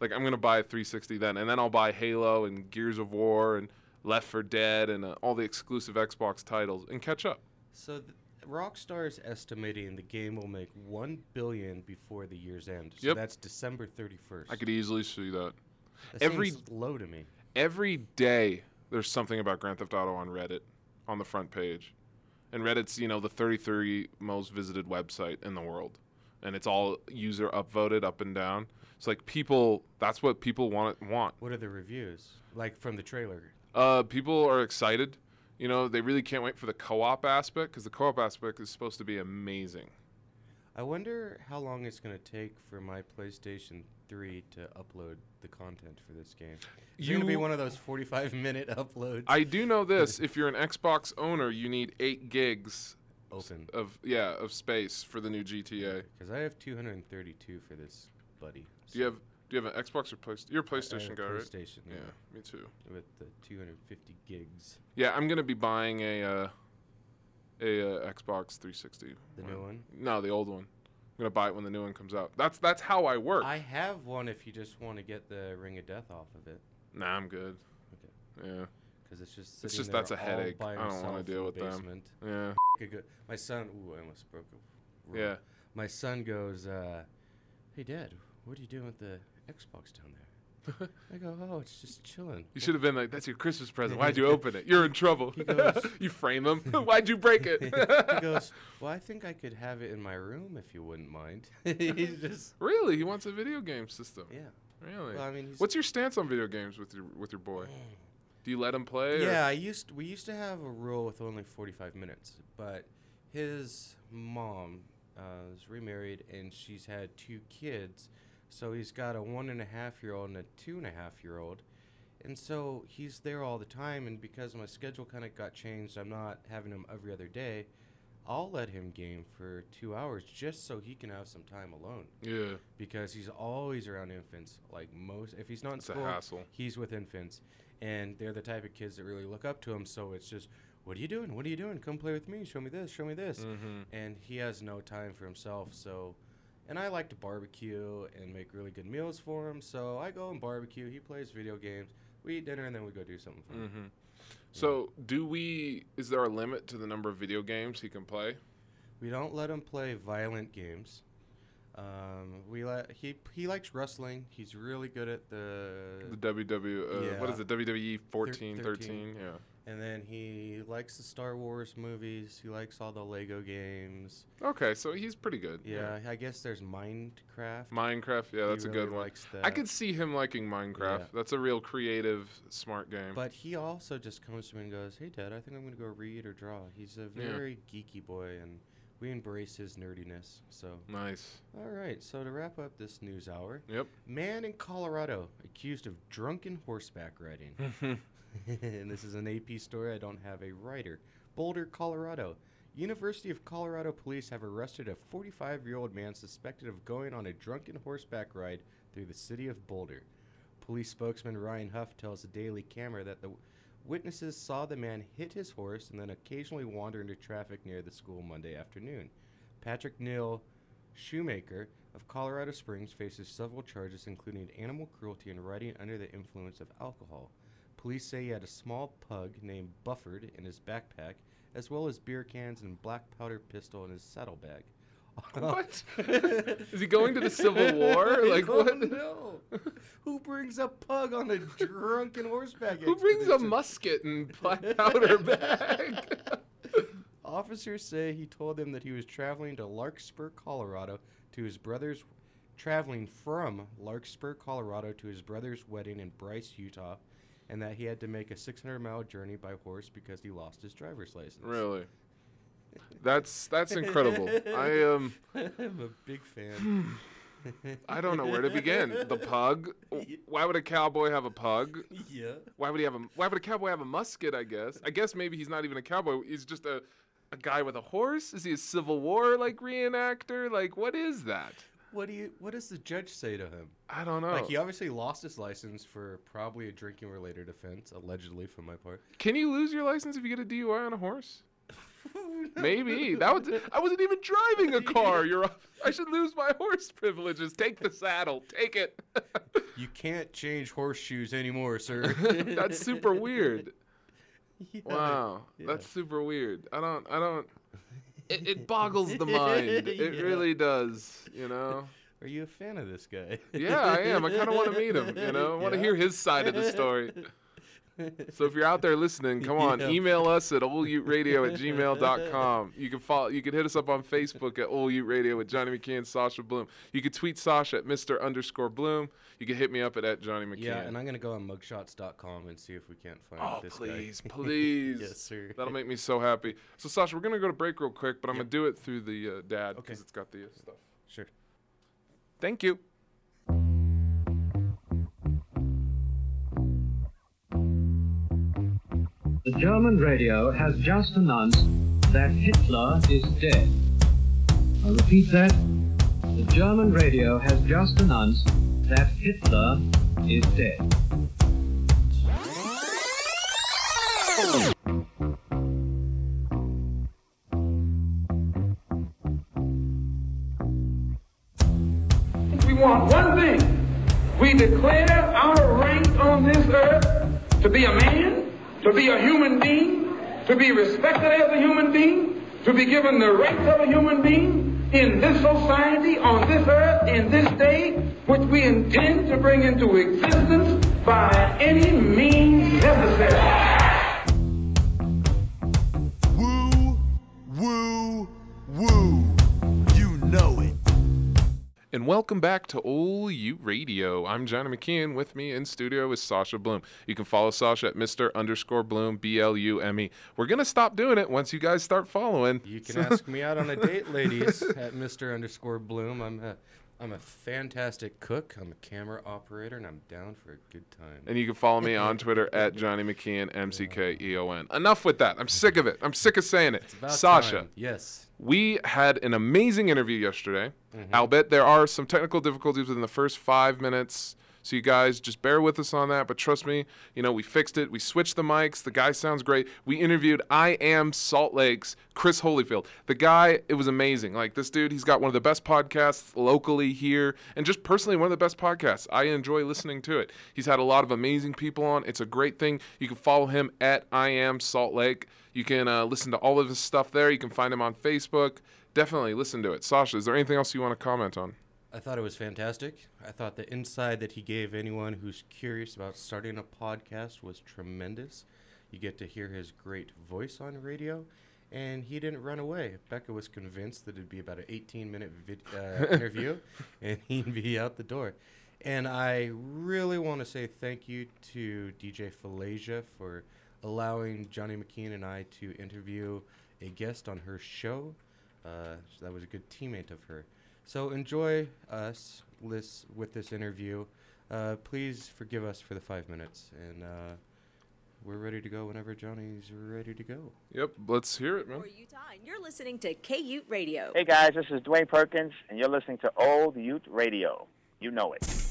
Like I'm gonna buy a 360 then, and then I'll buy Halo and Gears of War and Left 4 Dead and uh, all the exclusive Xbox titles and catch up. So th- Rockstar is estimating the game will make one billion before the year's end. So Yep. that's December 31st. I could easily see that. That every low to me. every day there's something about Grand Theft Auto on Reddit on the front page. And Reddit's, you know, the 33 most visited website in the world. And it's all user upvoted up and down. It's like people that's what people want want. What are the reviews like from the trailer? Uh people are excited. You know, they really can't wait for the co-op aspect cuz the co-op aspect is supposed to be amazing. I wonder how long it's going to take for my PlayStation 3 to upload the content for this game. It's going to be one of those 45 minute <laughs> uploads? I do know this, <laughs> if you're an Xbox owner, you need 8 gigs Open. of yeah, of space for the new GTA. Because I have 232 for this, buddy. Do you have do you have an Xbox or PlayStation? You're a I have PlayStation a guy, right? PlayStation, Yeah, yeah. me too. With the 250 gigs. Yeah, I'm gonna be buying a uh, a uh, Xbox 360. The when- new one? No, the old one. I'm gonna buy it when the new one comes out. That's that's how I work. I have one if you just want to get the Ring of Death off of it. nah, I'm good. Okay. Yeah. Because it's just It's just that's a headache. I don't want to deal the with them. Yeah. <laughs> My son, ooh, I almost broke a rule. Yeah. My son goes, uh, "Hey, Dad, what are you doing with the Xbox down there?" <laughs> I go, "Oh, it's just chilling." You should have been like, "That's your Christmas present. Why'd you <laughs> open it? You're in trouble." He goes- <laughs> you frame them. Why'd you break it? he goes, "Well, I think I could have it in my room if you wouldn't mind." He's just really? He wants a video game system. Yeah. Really? Well, I mean, What's your stance on video games with your with your boy? Do you let him play? or- Yeah, I used we used to have a rule with only 45 minutes, but his mom uh, is remarried and she's had two kids, so he's got a one and a half year old and a two and a half year old, and so he's there all the time. And because my schedule kind of got changed, I'm not having him every other day. I'll let him game for two hours just so he can have some time alone. Yeah. Because he's always around infants. Like most, if he's not in It's school, hassle. he's with infants, and they're the type of kids that really look up to him. So it's just, what are you doing? What are you doing? Come play with me. Show me this. Show me this. Mhm. And he has no time for himself. So, and I like to barbecue and make really good meals for him. So I go and barbecue. He plays video games. We eat dinner and then we go do something fun. hmm So, do we? Is there a limit to the number of video games he can play? We don't let him play violent games. Um, we let he he likes wrestling. He's really good at the The WW, uh, what is Yeah. it? WWE Thir- 14, 13, yeah. And then he likes the Star Wars movies. He likes all the Lego games. Okay, so he's pretty good. Yeah, I guess there's Minecraft. Minecraft, yeah, He that's a really good one. I could see him liking Minecraft. Yeah. That's a real creative, smart game. But he also just comes to me and goes, "Hey, Dad, I think I'm going to go read or draw." He's a Yeah. very geeky boy, and we embrace his nerdiness. So nice. All right, so to wrap up this news hour, Yep. man in Colorado accused of drunken horseback riding. <laughs> <laughs> and this is an AP story. I don't have a writer. Boulder, Colorado. University of Colorado police have arrested a 45 year old man suspected of going on a drunken horseback ride through the city of Boulder. Police spokesman Ryan Huff tells the Daily Camera that the witnesses saw the man hit his horse and then occasionally wander into traffic near the school Monday afternoon. Patrick Neal Shoemaker of Colorado Springs faces several charges, including animal cruelty and riding under the influence of alcohol. Police say he had a small pug named Bufford in his backpack, as well as beer cans and black powder pistol in his saddlebag. <laughs> What? <laughs> Is he going to the Civil War? <laughs> Like Oh, what? no. Who brings a pug on a drunken horseback? Who brings a musket and black powder bag? Officers say he told them that he was traveling to Larkspur, Colorado to his brother's traveling from Larkspur, Colorado to his brother's wedding in Bryce, Utah, and that he had to make a 600 mile journey by horse because he lost his driver's license. Really? That's that's <laughs> incredible. I am. I'm a big fan. <sighs> I don't know where to begin. The pug. <laughs> Why would a cowboy have a pug? Yeah. Why would he have a Why would a cowboy have a musket? I guess. I guess maybe he's not even a cowboy. He's just a a guy with a horse. Is he a Civil War like reenactor? Like what is that? What do you? What does the judge say to him? I don't know. Like he obviously lost his license for probably a drinking related offense, allegedly from my part. Can you lose your license if you get a DUI on a horse? <laughs> Maybe that was. I wasn't even driving a car. You're. I should lose my horse privileges. Take the saddle. Take it. <laughs> You can't change horseshoes anymore, sir. <laughs> That's super weird. Yeah, Wow, yeah. that's super weird. I don't. I don't. It, it <laughs> boggles the mind. It Yeah. really does. You know. Are you a fan of this guy? Yeah, I am. I kind of want to meet him. You <laughs> know, I want to Yeah. hear his side of the story. <laughs> So if you're out there listening, come on, Yeah. email us at oldutradio at gmail.com. You can follow, you can hit us up on Facebook at Old Ute Radio with Johnny and Sasha Blume. You can tweet Sasha at Mr. underscore Blume. You can hit me up at, at Johnny McKeon. Yeah, and I'm gonna go on mugshots.com and see if we can't find Oh, this please, guy. please. <laughs> Please. Yes, sir. That'll make me so happy. So, Sasha, we're going to go to break real quick, but I'm going to do it through the uh, dad because it's got the uh, stuff. Sure. Thank you. The German radio has just announced that Hitler is dead. I repeat that. The German radio has just announced that Hitler is dead. We want one thing. We declare our right on this earth to be a man, to be a human being, to be respected as a human being, to be given the rights of a human being in this society, on this earth, in this day, which we intend to bring into existence by any means necessary. And welcome back to Old Ute Radio. I'm Johnny McKeon. With me in studio is Sasha Blume. You can follow Sasha at Mr. underscore Blume, B L U M E. We're going to stop doing it once you guys start following. You can ask me out on a date, ladies, <laughs> at Mr. Underscore Blume. I'm a, I'm a fantastic cook. I'm a camera operator, and I'm down for a good time. And you can follow me on <laughs> Twitter at Johnny McKeon, M C K E O N. Enough with that. I'm sick of it. I'm sick of saying it. Sasha. time. Yes. We had an amazing interview yesterday. Mhm. I'll bet there are some technical difficulties within the first five minutes. So you guys just bear with us on that. But trust me, you know, we fixed it. We switched the mics. The guy sounds great. We interviewed I Am Salt Lake's Chris Holyfield. The guy, it was amazing. Like this dude, he's got one of the best podcasts locally here, and just personally one of the best podcasts. I enjoy listening to it. He's had a lot of amazing people on. It's a great thing. You can follow him at I Am Salt Lake. You can uh, listen to all of his stuff there. You can find him on Facebook. Definitely listen to it. Sasha, is there anything else you want to comment on? I thought it was fantastic. I thought the insight that he gave anyone who's curious about starting a podcast was tremendous. You get to hear his great voice on radio, and he didn't run away. Becca was convinced that it'd be about an 18 minute vid- uh, <laughs> interview, and he'd be out the door. And I really want to say thank you to DJ Falasia for allowing Johnny McKeon and I to interview a guest on her show. Uh, that was a good teammate of her. So enjoy us lis- with this interview. Uh, please forgive us for the five minutes, and uh, we're ready to go whenever Johnny's ready to go. Yep, let's hear it, man. For Utah, and you're listening to K Ute Radio. Hey guys, this is Dwayne Perkins, and you're listening to Old Ute Radio. You know it.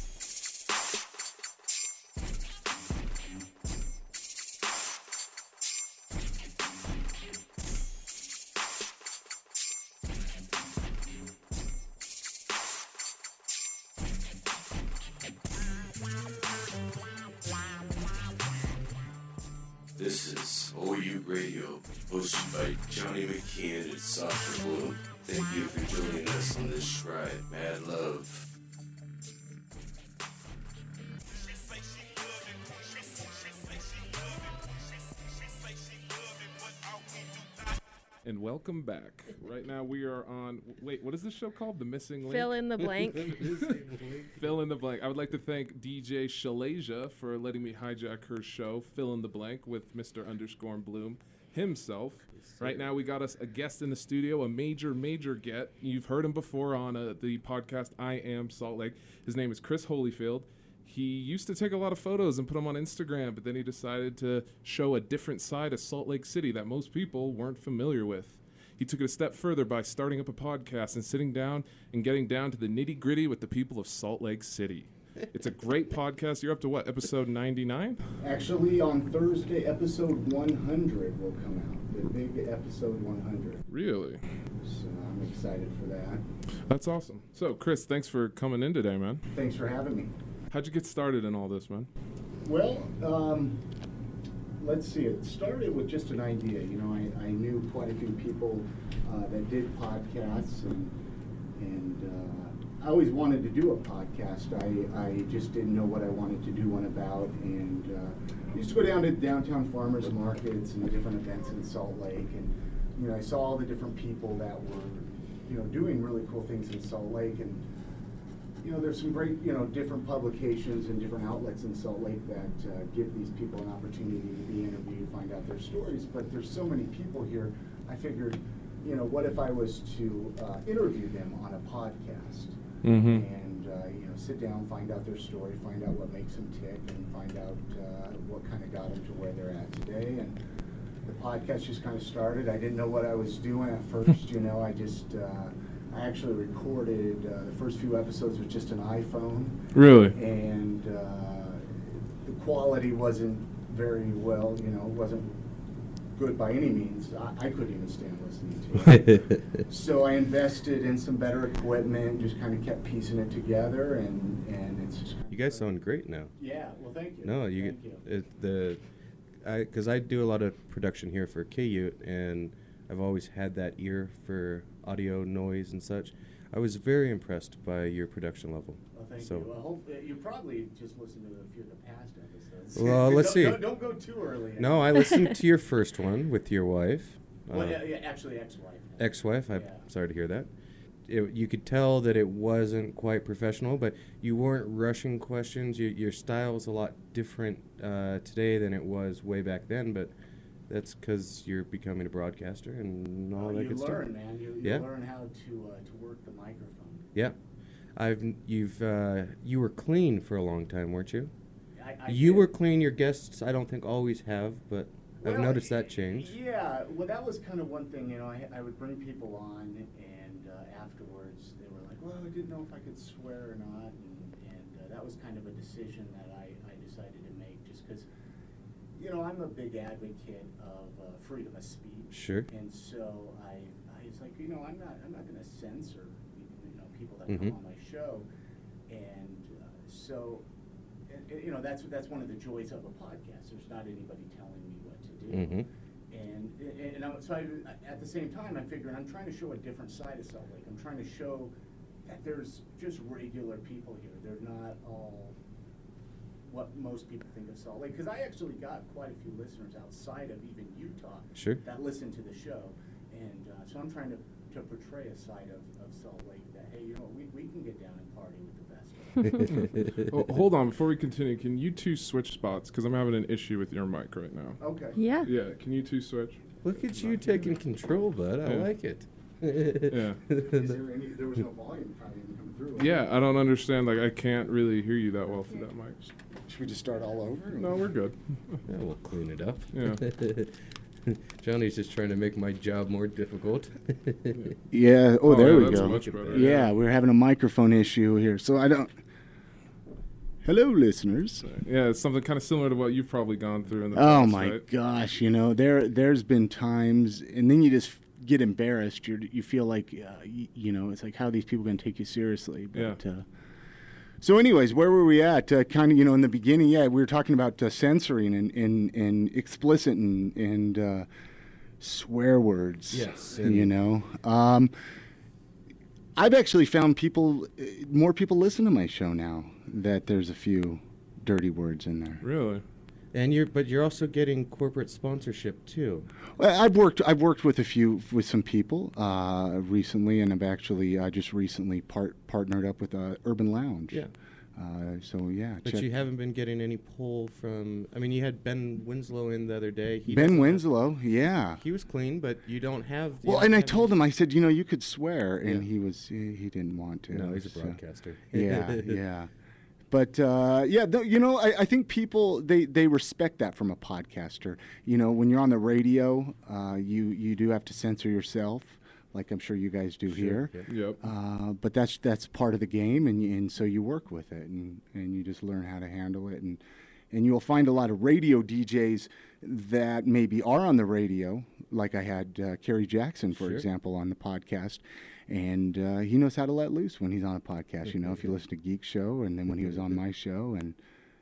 Are on. Wait, what is this show called? The Missing Link. Fill in the <laughs> blank. Fill in the blank. I would like to thank DJ Shalasia for letting me hijack her show. Fill in the blank with Mr. Underscore Blume himself. right now we got us a guest in the studio, a major, major get. You've heard him before on uh, the podcast I Am Salt Lake. His name is Chris Holyfield. He used to take a lot of photos and put them on Instagram, but then he decided to show a different side of Salt Lake City that most people weren't familiar with. He took it a step further by starting up a podcast and sitting down and getting down to the nitty gritty with the people of Salt Lake City. <laughs> It's a great podcast. You're up to what, episode 99? Actually, on Thursday, episode 100 will come out. The big episode 100. Really? So I'm excited for that. That's awesome. So, Chris, thanks for coming in today, man. Thanks for having me. How'd you get started in all this, man? Well, um, let's see. It started with just an idea. You know, I, I knew quite a few people uh, that did podcasts, and and uh, I always wanted to do a podcast. I, I just didn't know what I wanted to do one about, and uh, I used to go down to downtown farmers markets and different events in Salt Lake, and you know, I saw all the different people that were, you know, doing really cool things in Salt Lake, and you know, there's some great, you know, different publications and different outlets in Salt Lake that uh, give these people an opportunity to be interviewed, find out their stories. But there's so many people here. I figured, you know, what if I was to uh, interview them on a podcast Mhm. and uh, you know, sit down, find out their story, find out what makes them tick, and find out uh, what kind of got them to where they're at today. And the podcast just kind of started. I didn't know what I was doing at first. you know, I just. I actually recorded uh, the first few episodes with just an iPhone. Really? And uh, the quality wasn't very well, you know, wasn't good by any means. I, I couldn't even stand listening to it. <laughs> so I invested in some better equipment, just kind of kept piecing it together, and, and it's just kind You guys sound great now. Yeah, well, thank you. No, you Thank you. It, the I because I do a lot of production here for K Ute, and I've always had that ear for audio noise and such. I was very impressed by your production level. Well, thank so you. Well, hope, uh, you probably just listened to a few of the past episodes. Well, <laughs> let's Don't- see. Don't, don't go too early. No, I listened to your first one with your wife. Well, uh, yeah, yeah, actually, ex-wife. Ex-wife. I'm Yeah. sorry to hear that. It, you could tell that it wasn't quite professional, but you weren't rushing questions. Your, your style is a lot different uh, today than it was way back then, but that's because you're becoming a broadcaster and all Well, that you good learn, stuff. man. You, you yeah. learn how to uh, to work the microphone. Yeah. I've you've uh, you were clean for a long time, weren't you? I- I you did. were clean. Your guests, I don't think always have, but I've noticed that change. Yeah, well, that was kind of one thing. You know, I, I would bring people on, and uh, afterwards they were like, "Well, I didn't know if I could swear or not," and, and uh, that was kind of a decision that I, I decided to make, just because, you know, I'm a big advocate of uh, freedom of speech. Sure. And so I, I was like, you know, I'm not, I'm not going to censor, you know, people that Mhm. come on my show, and uh, so and- you know that's that's one of the joys of a podcast. There's not anybody telling me what to do. Mhm. And and, and so I, at the same time, I'm figuring I'm trying to show a different side of Salt Lake. I'm trying to show that there's just regular people here. They're not all what most people think of Salt Lake. Because I actually got quite a few listeners outside of even Utah Sure. that listen to the show, and uh, so I'm trying to, to portray a side of, of Salt Lake that hey, you know, we, we can get down and party with the best. Oh, <laughs> hold on, before we continue, can you two switch spots? Because I'm having an issue with your mic right now. Okay. Yeah. Yeah, can you two switch? Look at you taking control, bud. I Yeah. like it. Yeah. <laughs> Is there any? There was no volume probably coming through. Yeah, I don't understand. Like, I can't really hear you that well through that mic. Should we just start all over? No, we're good. Yeah, we'll clean it up. Yeah. <laughs> Johnny's just trying to make my job more difficult. <laughs> Yeah. Oh, Oh, there yeah, we that's go. much better, yeah, yeah. we're having a microphone issue here, so I don't. Hello, listeners. Yeah, it's something kind of similar to what you've probably gone through in the past. Oh past, my right? gosh, you know there there's been times, and then you just get embarrassed. You you feel like uh, you, you know it's like how are these people going to take you seriously? Yeah. Uh, so, anyways, where were we at? Uh, kind of, you know, in the beginning, yeah, we were talking about uh, censoring and, and, and explicit and, and uh, swear words. Yes, you know. Um, I've actually found people, uh, more people listen to my show now. That there's a few dirty words in there. Really? And you're, but you're also getting corporate sponsorship too. Well, I've worked. I've worked with a few with some people uh, recently, and I've actually uh, just recently part partnered up with uh, Urban Lounge. Yeah. Uh, so yeah. But check- you haven't been getting any pull from. I mean, you had Ben Winslow in the other day. He Ben doesn't have- Winslow. Yeah. he was clean, but you don't have. you Well, don't and I have told him, I said, you know, you could swear, and Yeah. he was he, he didn't want to. No, he's a broadcaster. yeah, yeah. <laughs> But uh, yeah, th- you know, I, I think people they, they respect that from a podcaster. You know, when you're on the radio, uh, you you do have to censor yourself, like I'm sure you guys do here. yep. Yep. Uh, but that's that's part of the game, and and so you work with it, and, and you just learn how to handle it, and and you'll find a lot of radio DJs that maybe are on the radio, like I had uh, Kerry Jackson, for Sure. example, on the podcast, and uh, he knows how to let loose when he's on a podcast. You know, if you listen to Geek Show, and then when he was on my show, and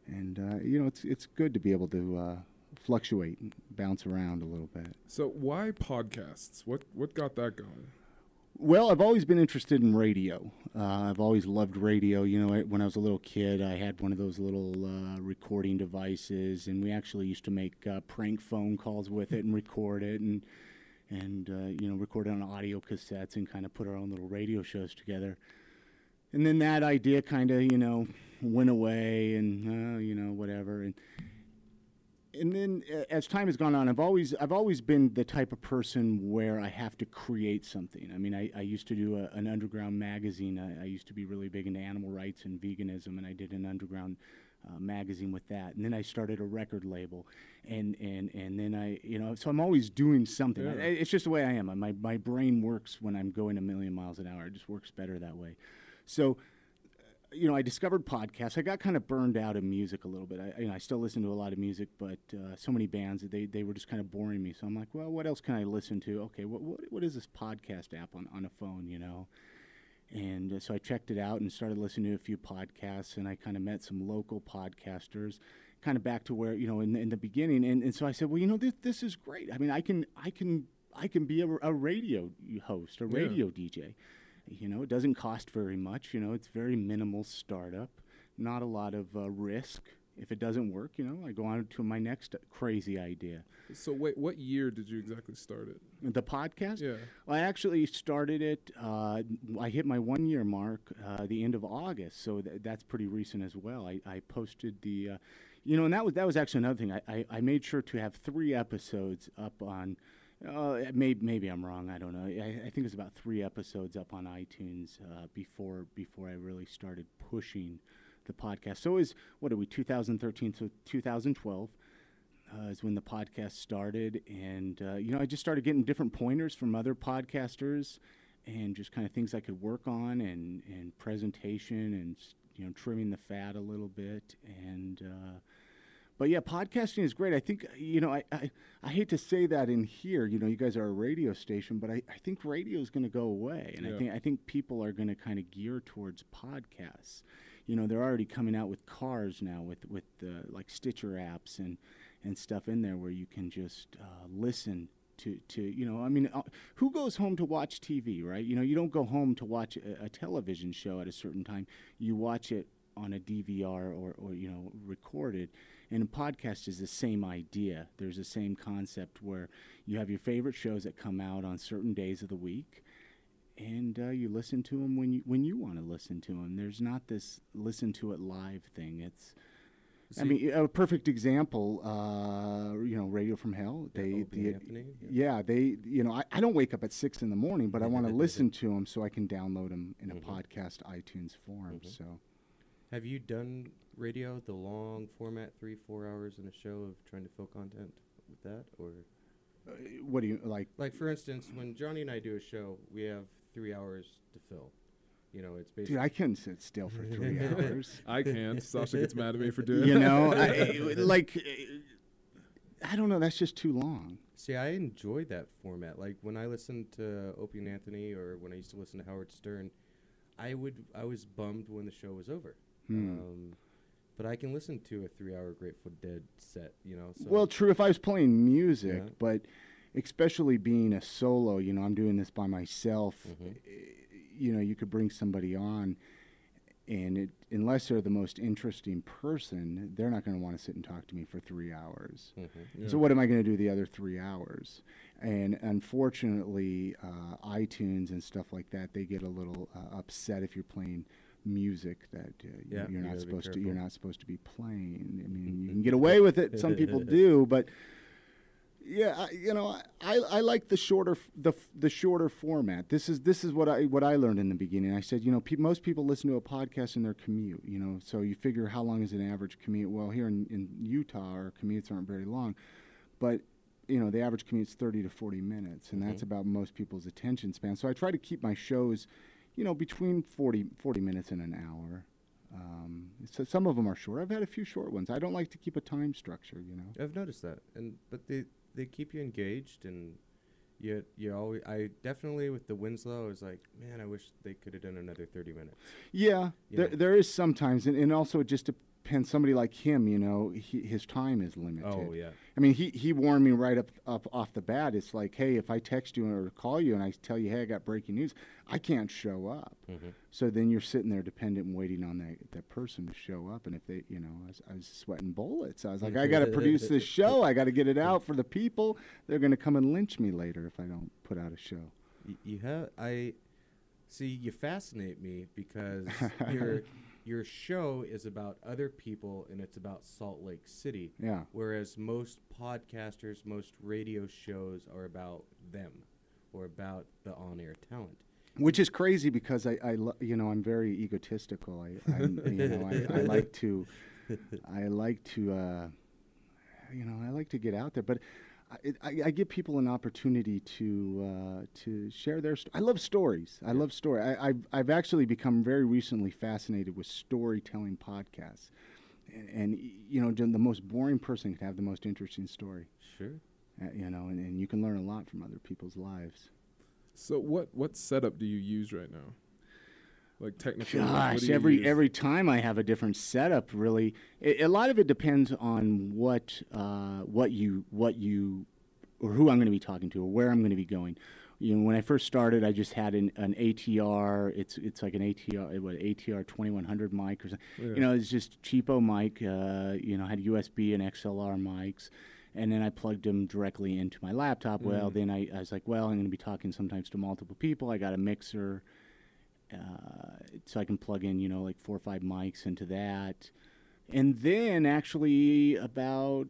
and uh, you know, it's it's good to be able to uh, fluctuate and bounce around a little bit. So why podcasts? What what got that going? Well, I've always been interested in radio. Uh, I've always loved radio. You know, I, when I was a little kid, I had one of those little uh, recording devices, and we actually used to make uh, prank phone calls with it and record it, and and uh, you know, record on audio cassettes and kind of put our own little radio shows together. And then that idea kind of, you know, went away, and uh, you know, whatever. And and then uh, as time has gone on, I've always I've always been the type of person where I have to create something. I mean, I, I used to do a, an underground magazine. I, I used to be really big into animal rights and veganism, and I did an underground uh, magazine with that. And then I started a record label, and and and then I you know so I'm always doing something. Yeah. I, it's just the way I am. My my brain works when I'm going a million miles an hour. It just works better that way. So you know, I discovered podcasts. I got kind of burned out of music a little bit. I, you know, I still listen to a lot of music, but uh, so many bands they they were just kind of boring me. So I'm like, well, what else can I listen to? Okay, what what, what is this podcast app on on a phone? You know. And uh, so I checked it out and started listening to a few podcasts, and I kind of met some local podcasters, kind of back to where you know in, in the beginning. And, and so I said, well, you know, this this is great. I mean, I can I can I can be a, a radio host, a Yeah. radio DJ. You know, it doesn't cost very much. You know, it's very minimal startup, not a lot of uh, risk. If it doesn't work, you know, I go on to my next crazy idea. So wait, what year did you exactly start it? The podcast? Yeah. Well, I actually started it. Uh, I hit my one year mark uh, the end of August, so th- that's pretty recent as well. I, I posted the, uh, you know, and that was that was actually another thing. I, I, I made sure to have three episodes up on. Uh, maybe maybe I'm wrong. I don't know. I, I think it's about three episodes up on iTunes uh, before before I really started pushing the podcast. So it was what are we 2013 to 2012 uh, is when the podcast started, and uh, you know I just started getting different pointers from other podcasters, and just kind of things I could work on, and and presentation, and you know trimming the fat a little bit, and. Uh, but yeah, podcasting is great. I think you know I, I, I hate to say that in here. You know, you guys are a radio station, but I, I think radio is going to go away, and Yeah. I think I think people are going to kind of gear towards podcasts. You know, they're already coming out with cars now with with like Stitcher apps and and stuff in there where you can just uh, listen to to you know. I mean, uh, who goes home to watch TV, right? You know, you don't go home to watch a, a television show at a certain time. You watch it on a DVR or, or you know recorded. And a podcast is the same idea. There's the same concept where you have your favorite shows that come out on certain days of the week, and uh, you listen to them when you when you want to listen to them. There's not this listen to it live thing. It's I mean, a perfect example, uh, you know, Radio from Hell. They, the, Anthony, yeah. they, you know, I, I don't wake up at six in the morning, but I want to <laughs> listen to them so I can download them in a Mm-hmm. podcast iTunes form. So, Have you done radio, the long format, three, four hours in a show of trying to fill content with that, or? what do you like? Like for instance, when Johnny and I do a show, we have three hours to fill. You know, it's basically. Dude, I couldn't sit still for three <laughs> hours. I can't. Sasha gets mad at me for doing You know, I, <laughs> like, I don't know. That's just too long. See, I enjoyed that format. Like when I listened to Opie and Anthony, or when I used to listen to Howard Stern, I would I was bummed when the show was over. Hmm. Um, but I can listen to a three-hour Grateful Dead set. You know, so Well, true. If I was playing music, Yeah. but especially being a solo, you know, I'm doing this by myself. Mm-hmm. eh, You know, you could bring somebody on, and it, unless they're the most interesting person, they're not going to want to sit and talk to me for three hours. Mhm. So what am I going to do the other three hours? And unfortunately, uh, iTunes and stuff like that, they get a little uh, upset if you're playing music that uh, Yeah, you're you not supposed to you're not supposed to be playing. I mean, you can get <laughs> away with it. Some people <laughs> do, but yeah, I, you know, I, I, like the shorter the the shorter format. This is this is what I what I learned in the beginning. I said, you know, pe- most people listen to a podcast in their commute. You know, so you figure how long is an average commute? Well, here in, in Utah, our commutes aren't very long, but you know, the average commute's thirty to forty minutes, and that's Mhm. about most people's attention span. So I try to keep my shows, you know, between 40, 40 minutes and an hour. Um, so some of them are short. I've had a few short ones. I don't like to keep a time structure. You know. I've noticed that, and but they they keep you engaged, and you you always. I definitely with the Winslow, I was like, man, I wish they could have done another thirty minutes. Yeah, You there, know? there is sometimes, and, and also it just depends. Somebody like him, you know, he, his time is limited. Oh, yeah. I mean, he, he warned me right up up off the bat. It's like, hey, if I text you or call you and I tell you, hey, I got breaking news, I can't show up. Mhm. So then you're sitting there dependent and waiting on that, that person to show up. And if they, you know, I was, I was sweating bullets. I was like, I got to produce this show. I got to get it <laughs> out for the people. They're going to come and lynch me later if I don't put out a show. You have I see you fascinate me because <laughs> your your show is about other people and it's about Salt Lake City. Yeah. Whereas most podcasters, most radio shows are about them or about the on-air talent. Which is crazy because I, I lo- you know, I'm very egotistical. I, I'm, you know, I, I <laughs> like to, I like to, uh, you know, I like to get out there, but I, I, I give people an opportunity to uh, to share their. St- I love stories. I love story. I, I've I've actually become very recently fascinated with storytelling podcasts, and, and you know, the most boring person can have the most interesting story. Sure. Uh, you know, and, and you can learn a lot from other people's lives. So what what setup do you use right now? Like technically, Gosh, every use? every time I have a different setup. Really, a a lot of it depends on what uh, what you what you or who I'm going to be talking to or where I'm going to be going. You know, when I first started, I just had an, an ATR. It's it's like an ATR what ATR 2100 mic or something. Yeah. You know, it's just cheapo mic. Uh, you know, had USB and XLR mics. And then I plugged them directly into my laptop. Well, Mm. then I, I was like, well, I'm going to be talking sometimes to multiple people. I got a mixer uh, so I can plug in, you know, like four or five mics into that. And then actually about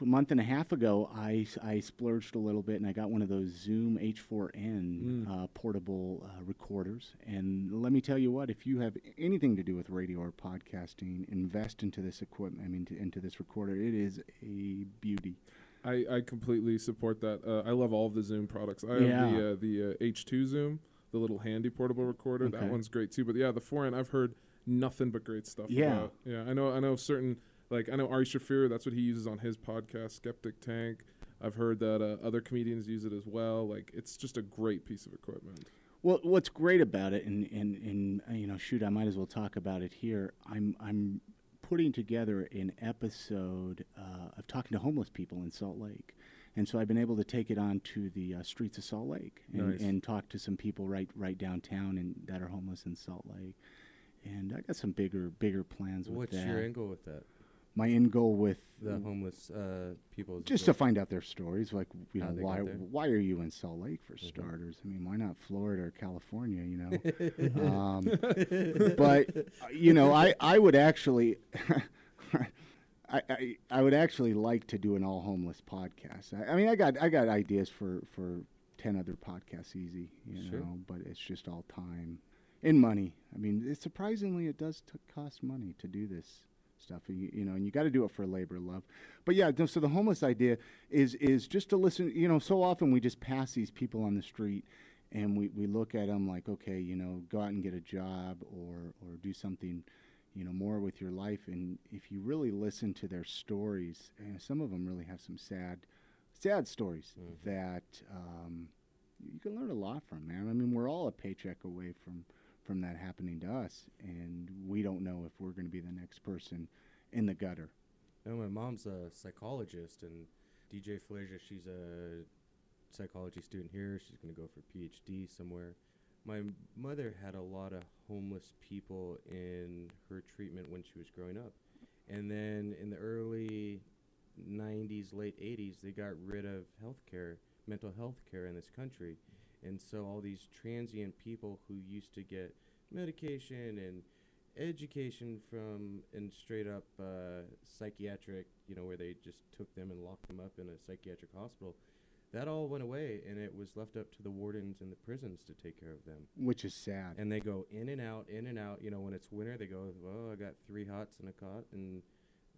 a month and a half ago, I, I splurged a little bit and I got one of those Zoom H4n uh, portable uh, recorders. And let me tell you what, if you have anything to do with radio or podcasting, invest into this equipment, I mean, to, into this recorder. It is a beauty. I, I completely support that. Uh, I love all of the Zoom products. I Yeah. have the uh, the uh, H2 Zoom, the little handy portable recorder. That one's great too. But yeah, the 4N I've heard nothing but great stuff Yeah. about. Yeah, I know I know certain like I know Ari Shaffir, that's what he uses on his podcast, Skeptic Tank. I've heard that uh, other comedians use it as well. Like it's just a great piece of equipment. Well, what's great about it, and, and, and uh, you know, shoot, I might as well talk about it here. I'm I'm putting together an episode uh, of talking to homeless people in Salt Lake, and so I've been able to take it on to the uh, streets of Salt Lake and, Nice. and talk to some people right right downtown and that are homeless in Salt Lake. and I got some bigger bigger plans with What's that. your end goal with that? My end goal with The homeless uh, people. just to find out their stories, like you How know why why are you in Salt Lake for Mhm. starters? I mean, why not Florida or California? You know, <laughs> um, but uh, you know, I I would actually. <laughs> I, I, I would actually like to do an all homeless podcast. I, I mean, I got I got ideas for, for ten other podcasts, easy, you Sure. know, but it's just all time and money. I mean, it, surprisingly, it does t- cost money to do this stuff, you, you know, and you got to do it for labor love. But yeah, no, so the homeless idea is is just to listen. You know, so often we just pass these people on the street, and we, we look at them like, okay, you know, go out and get a job or or do something, you know, more with your life. And if you really listen to their stories, and some of them really have some sad, sad stories that um, you can learn a lot from, man. I mean, we're all a paycheck away from from that happening to us, and we don't know if we're going to be the next person in the gutter. No, my mom's a psychologist, and DJ Felicia, she's a psychology student here. She's going to go for PhD somewhere. My mother had a lot of homeless people in her treatment when she was growing up. And then in the early 90s, late 80s, they got rid of healthcare, mental health care in this country. And so all these transient people who used to get medication and education from and straight up uh, psychiatric, you know, where they just took them and locked them up in a psychiatric hospital. That all went away, and it was left up to the wardens in the prisons to take care of them. Which is sad. And they go in and out, in and out. You know, when it's winter, they go, "Well, I got three hots and a cot, and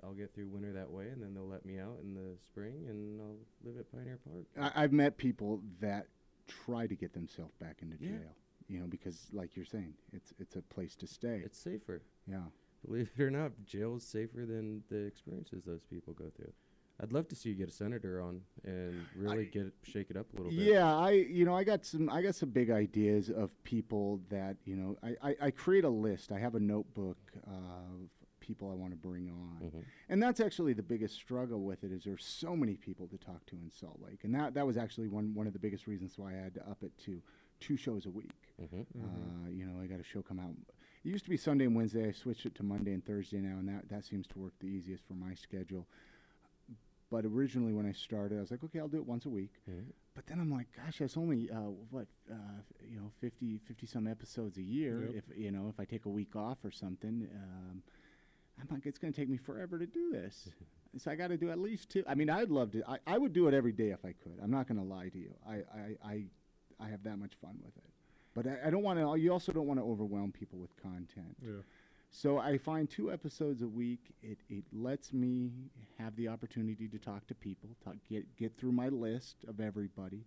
I'll get through winter that way." And then they'll let me out in the spring, and I'll live at Pioneer Park. I, I've met people that try to get themselves back into Yeah. jail. You know, because like you're saying, it's it's a place to stay. It's safer. Yeah. Believe it or not, jail is safer than the experiences those people go through. I'd love to see you get a senator on and really get it, shake it up a little bit. Yeah, I you know I got some I got some big ideas of people that you know I, I, I create a list. I have a notebook of people I want to bring on, Mhm. and that's actually the biggest struggle with it is there's so many people to talk to in Salt Lake, and that that was actually one one of the biggest reasons why I had to up it to two shows a week. Mhm. Uh, you know, I got a show come out. It used to be Sunday and Wednesday. I switched it to Monday and Thursday now, and that that seems to work the easiest for my schedule. But originally, when I started, I was like, okay, I'll do it once a week. Mhm. But then I'm like, gosh, that's only uh, what uh, you know, 50, 50 some episodes a year. Yep. If you know, if I take a week off or something, um, I'm like, it's going to take me forever to do this. <laughs> so I got to do at least two. I mean, I'd love to. I, I would do it every day if I could. I'm not going to lie to you. I, I, I, I have that much fun with it. But I, I don't want to. You also don't want to overwhelm people with content. Yeah. So I find two episodes a week. It it lets me have the opportunity to talk to people, talk, get get through my list of everybody,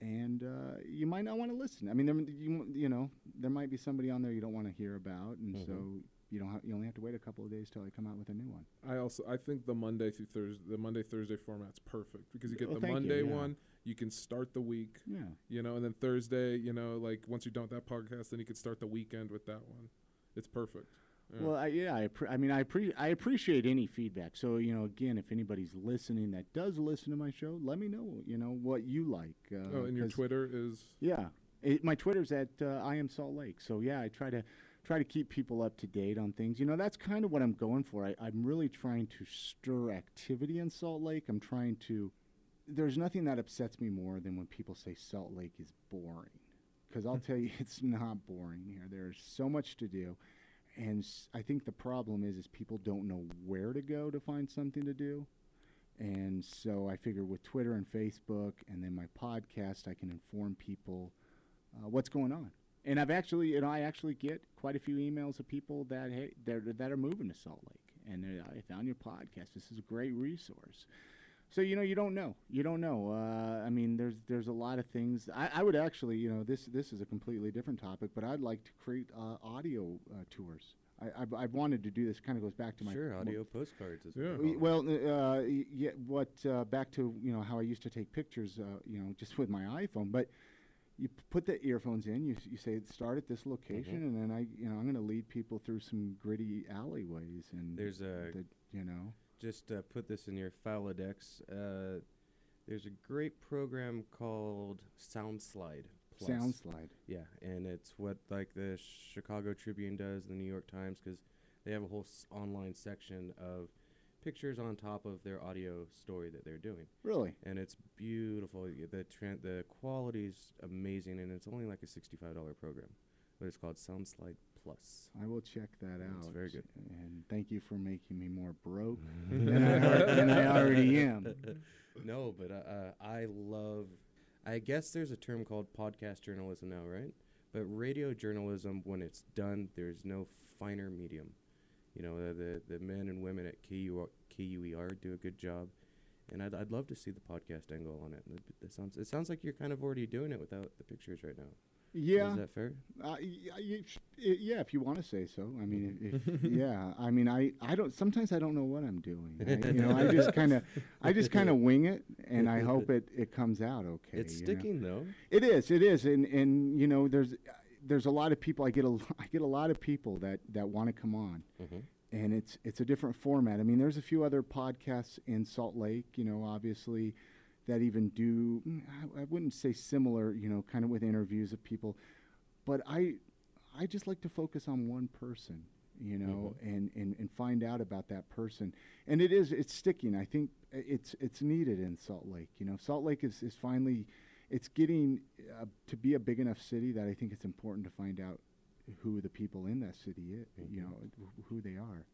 and uh, you might not want to listen. I mean, there you you know there might be somebody on there you don't want to hear about, and so Mhm. you don't ha- you only have to wait a couple of days till I come out with a new one. I also I think the Monday through Thursday the Monday Thursday format's perfect because you get Well, the thank you, Monday yeah. one, you can start the week. Yeah. You know, and then Thursday, you know, like once you're done with that podcast, then you could start the weekend with that one. It's perfect. Yeah. Well, I, yeah, I, I mean, I, pre- I appreciate any feedback. So, you know, again, if anybody's listening that does listen to my show, let me know, you know, what you like. Uh, oh, and your Twitter is Yeah, it, my Twitter's at uh, I am Salt Lake. So yeah, I try to try to keep people up to date on things. You know, that's kind of what I'm going for. I, I'm really trying to stir activity in Salt Lake. I'm trying to. There's nothing that upsets me more than when people say Salt Lake is boring, because I'll tell you, <laughs> it's not boring here. There's so much to do, and I think the problem is is people don't know where to go to find something to do. And so I figure with Twitter and Facebook and then my podcast, I can inform people uh, what's going on. And I've actually, know, I actually get quite a few emails of people that hey, that are moving to Salt Lake, and I found your podcast. This is a great resource. So you know, you don't know. You don't know. Uh, I mean, there's there's a lot of things. I, I would actually, you know, this this is a completely different topic, but I'd like to create uh, audio uh, tours. I, I've, I've wanted to do this. Kind of goes back to my Sure, mo- audio postcards is what Yeah. they Y- call it. Well, uh, yeah. What uh, back to you know how I used to take pictures, uh, you know, just with my iPhone. But you p- put the earphones in. You you say start at this location, Mhm. and then I you know I'm going to lead people through some gritty alleyways and There's a the, you know just uh, put this in your Faladex. Uh, there's a great program called SoundSlide Plus. Soundslide. Yeah, and it's what like the Chicago Tribune does, the New York Times, because they have a whole s- online section of pictures on top of their audio story that they're doing. Really? And it's beautiful. The tran the quality's amazing, and it's only like a sixty-five dollar program, but it's called Soundslide Plus. I will check that out. It's very good. And thank you for making me more broke <laughs> than, I, than I already am. <laughs> no, but uh, uh, I love. I guess there's a term called podcast journalism now, right? But radio journalism, when it's done, there's no finer medium. You know, the the, the men and women at KU, KUER do a good job, and I'd, I'd love to see the podcast angle on it. That sounds it sounds like you're kind of already doing it without the pictures right now. Yeah. is that fair? Uh, y- y- sh- i- yeah, if you want to say so. I mean, if, <laughs> yeah. I mean, I, I don't. Sometimes I don't know what I'm doing. I, you know, I just <laughs> kind of, I just kind of wing it, and I hope it, it comes out okay. It's you know? sticking though. It is. It is. And and you know, there's there's a lot of people. I get a <laughs> I get a lot of people that that want to come on, Mhm. and it's it's a different format. I mean, there's a few other podcasts in Salt Lake. You know, obviously, that even do. mm, I, I wouldn't say similar. You know, kind of with interviews of people, but I I just like to focus on one person. You know, and, and, and find out about that person, and it is it's sticking. I think it's it's needed in Salt Lake. You know, Salt Lake is, is finally it's getting uh, to be a big enough city that I think it's important to find out who the people in that city is, you know, who they are.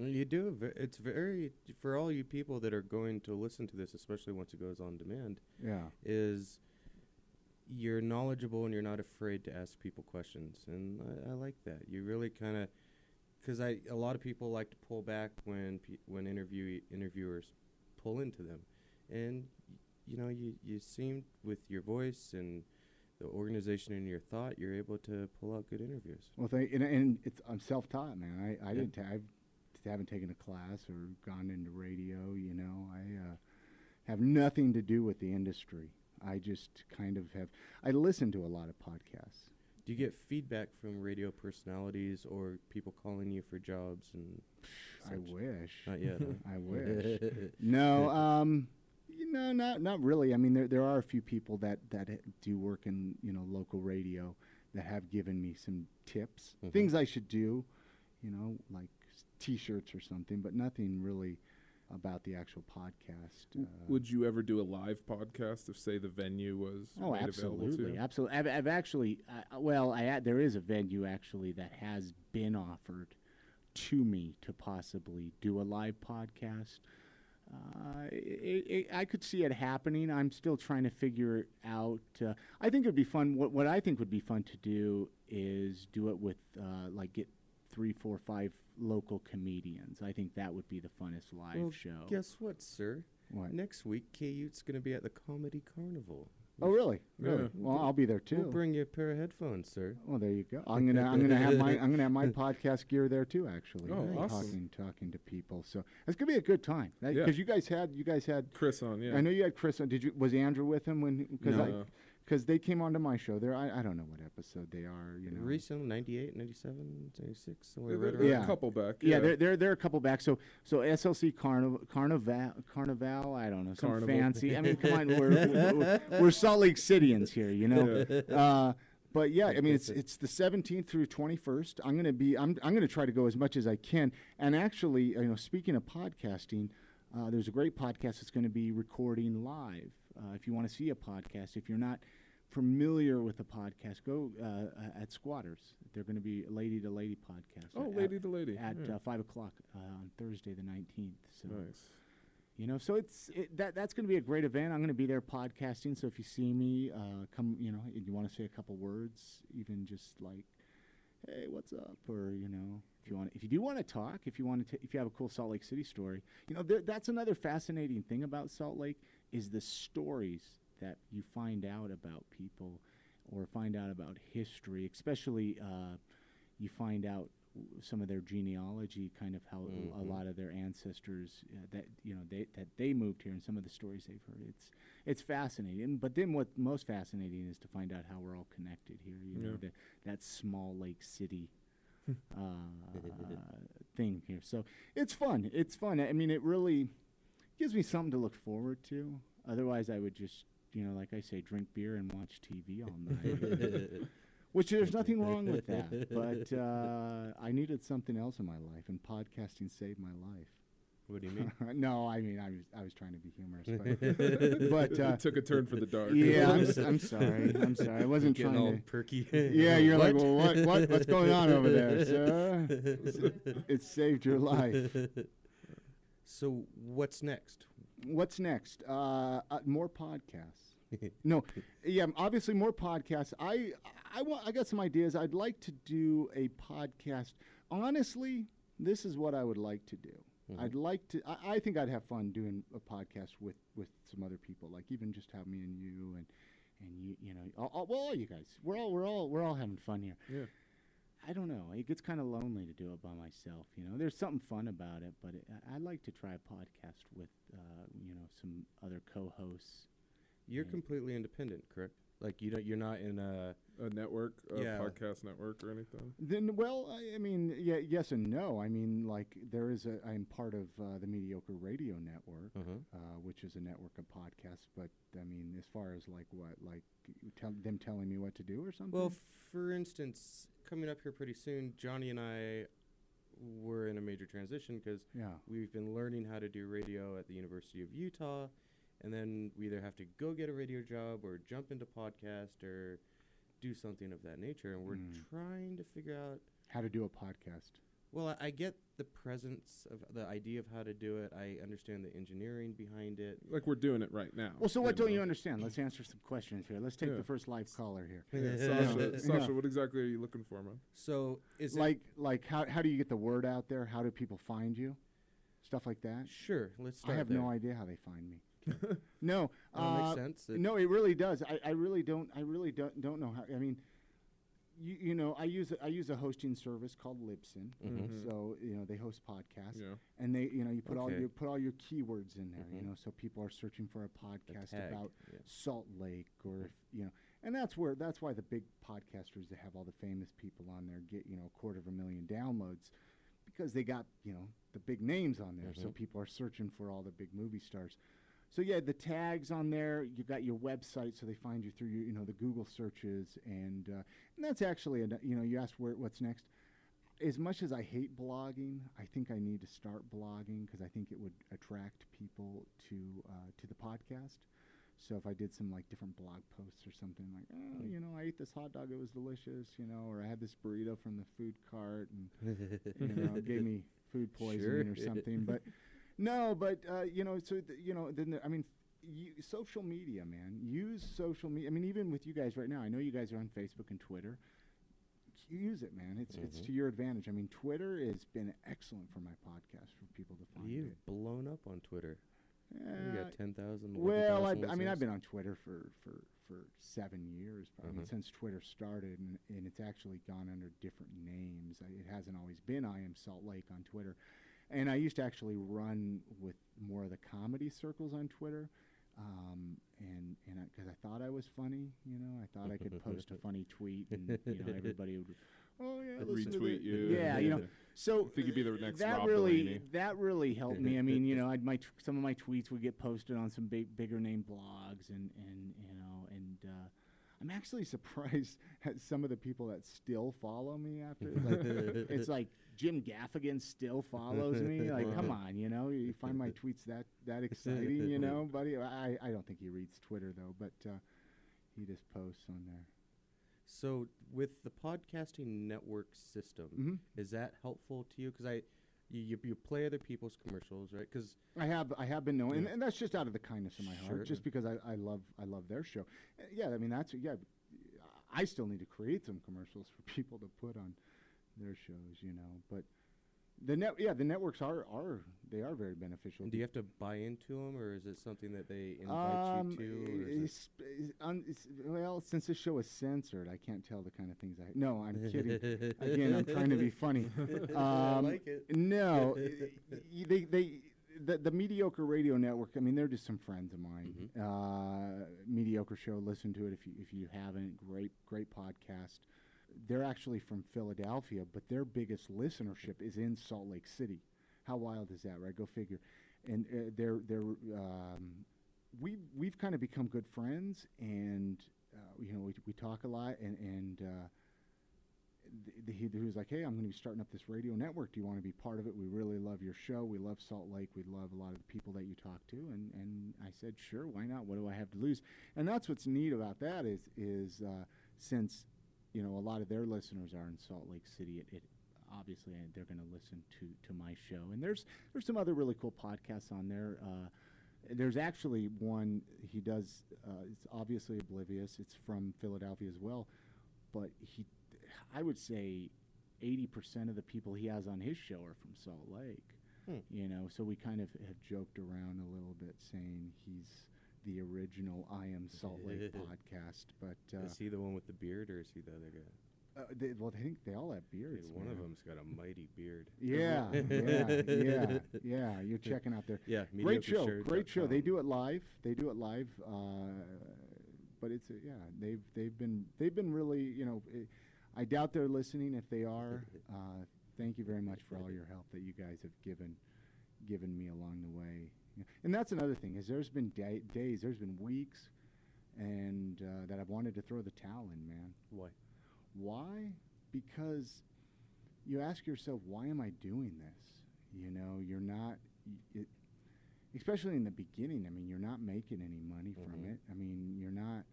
Well, you do. It's very for all you people that are going to listen to this, especially once it goes on demand. Yeah. is you're knowledgeable and you're not afraid to ask people questions, and I, I like that. You really kind of because I a lot of people like to pull back when pe- when interview interviewers pull into them, and y- you know you you seem with your voice and the organization in your thought, you're able to pull out good interviews. Well, thank, and, and it's I'm self-taught, man. I, I Yeah. didn't ta- I haven't taken a class or gone into radio. You know, I uh, have nothing to do with the industry. I just kind of have. I listen to a lot of podcasts. Do you get feedback from radio personalities or people calling you for jobs and? <sighs> I wish. Not yet. huh? <laughs> I <laughs> wish. no, um, you know, not not really. I mean, there there are a few people that that do work in you know local radio that have given me some tips, Mhm. things I should do, you know, like T-shirts or something, but nothing really about the actual podcast. Uh, Would you ever do a live podcast if, say, the venue was Oh, made available to absolutely, absolutely. I've, I've actually, uh, well, I there is a venue actually that has been offered to me to possibly do a live podcast. Uh, it, it, I could see it happening. I'm still trying to figure it out. Uh, I think it'd be fun. What, what I think would be fun to do is do it with, uh, like, get three, four, five local comedians. I think that would be the funnest live Well, show. Guess what, sir? What? Next week, K Ute's going to be at the Comedy Carnival. Oh, really? Really? Yeah. Well, I'll be there too. We'll bring you a pair of headphones, sir. Well, there you go. I'm gonna I'm gonna have my I'm gonna have my <laughs> podcast gear there too. Actually, Oh, awesome. talking talking to people. So it's gonna be a good time because Yeah. you guys had you guys had Chris on, yeah. I know you had Chris on. Did you was Andrew with him when because No. Because they came onto my show. There I, I don't know what episode they are. You know. Recent, 98, 97, 96, somewhere Yeah, right around they're a couple back. Yeah, yeah. they're, they're they're a couple back. So so SLC Carnival Carnival Carnival. I don't know some Carnival. fancy. I mean, come on, <laughs> we're, we're, we're Salt Lake Cityans here, you know. Uh, but yeah, I mean, it's it's the 17th through 21st. I'm gonna be I'm I'm gonna try to go as much as I can. And actually, you know, speaking of podcasting, uh, there's a great podcast that's going to be recording live. Uh, if you want to see a podcast, if you're not familiar with the podcast, go uh, at Squatters. They're going to be a lady to lady podcast. Oh, at- lady to lady. at Yeah. uh, five o'clock uh, on Thursday the nineteenth. So Nice. you know, so it's it, that that's going to be a great event. I'm going to be there podcasting. So if you see me, uh, come, you know, and you want to say a couple words, even just like, hey, what's up, or you know, if you want, if you do want to talk, if you want to, if you have a cool Salt Lake City story, you know, there, that's another fascinating thing about Salt Lake is the stories that you find out about people, or find out about history, especially. Uh, you find out some of their genealogy, kind of how a Mhm. lot of their ancestors uh, that you know they that they moved here, and some of the stories they've heard. It's it's fascinating. But then what most fascinating is to find out how we're all connected here. You know, the, that small lake city. uh, <laughs> thing here, so it's fun. It's fun. I mean, it really gives me something to look forward to. Otherwise, I would just you know, like I say, drink beer and watch TV all <laughs> night. Which there's nothing wrong with that, but uh, I needed something else in my life, and podcasting saved my life. What do you mean? <laughs> no, I mean I was I was trying to be humorous, but, <laughs> but uh, It took a turn for the dark. Yeah, I'm, s- I'm sorry. I'm sorry. I wasn't Getting trying all to perky. Yeah, you're like, well, what, what, what's going on over there, sir? It saved your life. So what's next? What's next? Uh, uh, more podcasts. no, yeah, obviously more podcasts. I, I want. I got some ideas. I'd like to do a podcast. Honestly, this is what I would like to do. I'd like to. I, I think I'd have fun doing a podcast with with some other people, like even just have me and you and and you. You know, all, all, well, all you guys. We're all we're all we're all having fun here. Yeah. I don't know. It gets kind of lonely to do it by myself. You know, there's something fun about it, but it, I- I'd like to try a podcast with, uh, you know, some other co-hosts. You're completely independent, correct? Like you don't. You're not in a a network, a yeah. podcast network, or anything. Then, well, I, I mean, yeah, yes and no. I mean, like there is a. I'm part of uh, the Mediocre Radio Network, Mhm. uh, which is a network of podcasts. But I mean, as far as like what, like tell, them telling me what to do or something. Well, for instance, coming up here pretty soon, Johnny and I were in a major transition because Yeah. we've been learning how to do radio at the University of Utah, and then we either have to go get a radio job or jump into podcast or do something of that nature. And we're Mm. trying to figure out how to do a podcast. Well, I, I get the presence of the idea of how to do it. I understand the engineering behind it. Like we're doing it right now. Well, so what don't you understand? Let's answer some questions here. Let's take Yeah. the first live caller here. Yeah, Yeah. <laughs> Sasha, Yeah. Sasha, what exactly are you looking for, man? So is it- like like how how do you get the word out there? How do people find you? Stuff like that. Sure, let's I start have no idea how they find me. <laughs> no, <laughs> Well, it makes uh, sense. It- no, it really does. I, I really don't. I really don't don't know how. I mean, you you know, I use a, I use a hosting service called Libsyn. Mhm. So you know they host podcasts, Yeah. and they you know you put all Okay. your put all your keywords in there. You Mhm. know, so people are searching for a podcast tag, about yeah. Salt Lake or if, you know, and that's where that's why the big podcasters that have all the famous people on there get you know a quarter of a million downloads because they got you know the big names on there. So Mhm. people are searching for all the big movie stars. So yeah, the tags on there. You got your website, so they find you through your, you know the Google searches, and uh, and that's actually a, you know you asked where what's next. As much as I hate blogging, I think I need to start blogging because I think it would attract people to uh, to the podcast. So if I did some like different blog posts or something like, oh, you know, I ate this hot dog, it was delicious, you know, or I had this burrito from the food cart and you know, it gave me food <laughs> poisoning or something. But no, but uh, you know, so th- you know, then the, I mean, you, social media, man, use social media. I mean, even with you guys right now, I know you guys are on Facebook and Twitter. Use it, man. It's it's Mhm. to your advantage. I mean, Twitter has been excellent for my podcast for people to find You've it. blown up on Twitter. you Uh, got 10,000. Well, I, mean, I've been on Twitter for, for, for seven years, probably Mhm. since Twitter started, and, and it's actually gone under different names. I, it hasn't always been I am Salt Lake on Twitter, and I used to actually run with more of the comedy circles on Twitter, um, and and because I, thought I was funny, you know, I thought I could post a funny tweet, and you know, everybody would. Oh yeah, Retweet the-" you. Yeah, you know. So <laughs> Think you'd be the next that Rob really Delaney. that really helped me. I mean, you know, I'd my t- some of my tweets would get posted on some big bigger name blogs, and and you know, and uh, I'm actually <laughs> surprised at some of the people that still follow me after. Like, <laughs> it's like Jim Gaffigan still follows me. <laughs> Like, come on, you know, you find my <laughs> tweets that that exciting, you know, buddy. I I don't think he reads Twitter though, but uh, he just posts on there. So with the podcasting network system, Mhm. is that helpful to you? Because I, you, you you play other people's commercials, right? Because I have I have been knowing, and, Yeah. and that's just out of the kindness of my Sure. heart, just because I, I love I love their show. Uh, Yeah, I mean that's yeah. I still need to create some commercials for people to put on their shows, you know. But the net yeah the networks are are they are very beneficial. do you have to buy into them, or is it something that they invite Um, you to? Or is it- it's, it's, un, it's, well, since this show is censored, I can't tell the kind of things I. No, I'm kidding. <laughs> Again, I'm trying to be funny. <laughs> I Um, like it. No, <laughs> they they the, the mediocre radio network. I mean, they're just some friends of mine. Mm-hmm. Uh, mediocre show. Listen to it if you if you haven't. Great great podcast. They're actually from Philadelphia, but their biggest listenership is in Salt Lake City. How wild is that, right? Go figure. And uh, they're they're um, we we've kind of become good friends, and uh, you know we we talk a lot, and and. Uh, th- th- he, he was like, "Hey, I'm going to be starting up this radio network. Do you want to be part of it? We really love your show. We love Salt Lake. We love a lot of the people that you talk to." And and I said, "Sure, why not? What do I have to lose?" And that's what's neat about that is is uh, since you know a lot of their listeners are in Salt Lake City, it, it obviously they're going to listen to to my show. And there's there's some other really cool podcasts on there. Uh, there's actually one he does. Uh, it's obviously oblivious. It's from Philadelphia as well, but he, I would say, eighty percent of the people he has on his show are from Salt Lake. Hmm. You know, so we kind of have joked around a little bit, saying he's the original "I Am Salt Lake" <laughs> podcast. But uh, is he the one with the beard, or is he the other guy? uh, they, well, I think they all have beards. Dude, one of them's got a mighty beard. <laughs> Yeah, yeah, <laughs> yeah, yeah. You're checking out there. Yeah, great show, great show. They do it live. They do it live. Uh, but it's a, yeah, they've they've been they've been really you know. eh, I doubt they're listening. If they are, uh, thank you very much for all your help that you guys have given given me along the way. And that's another thing is there's been day, days, there's been weeks, and uh, that I've wanted to throw the towel in, man. Why? Why? Because you ask yourself, why am I doing this? You know, you're not, it, especially in the beginning. I mean, you're not making any money from Mhm. it. I mean, you're not,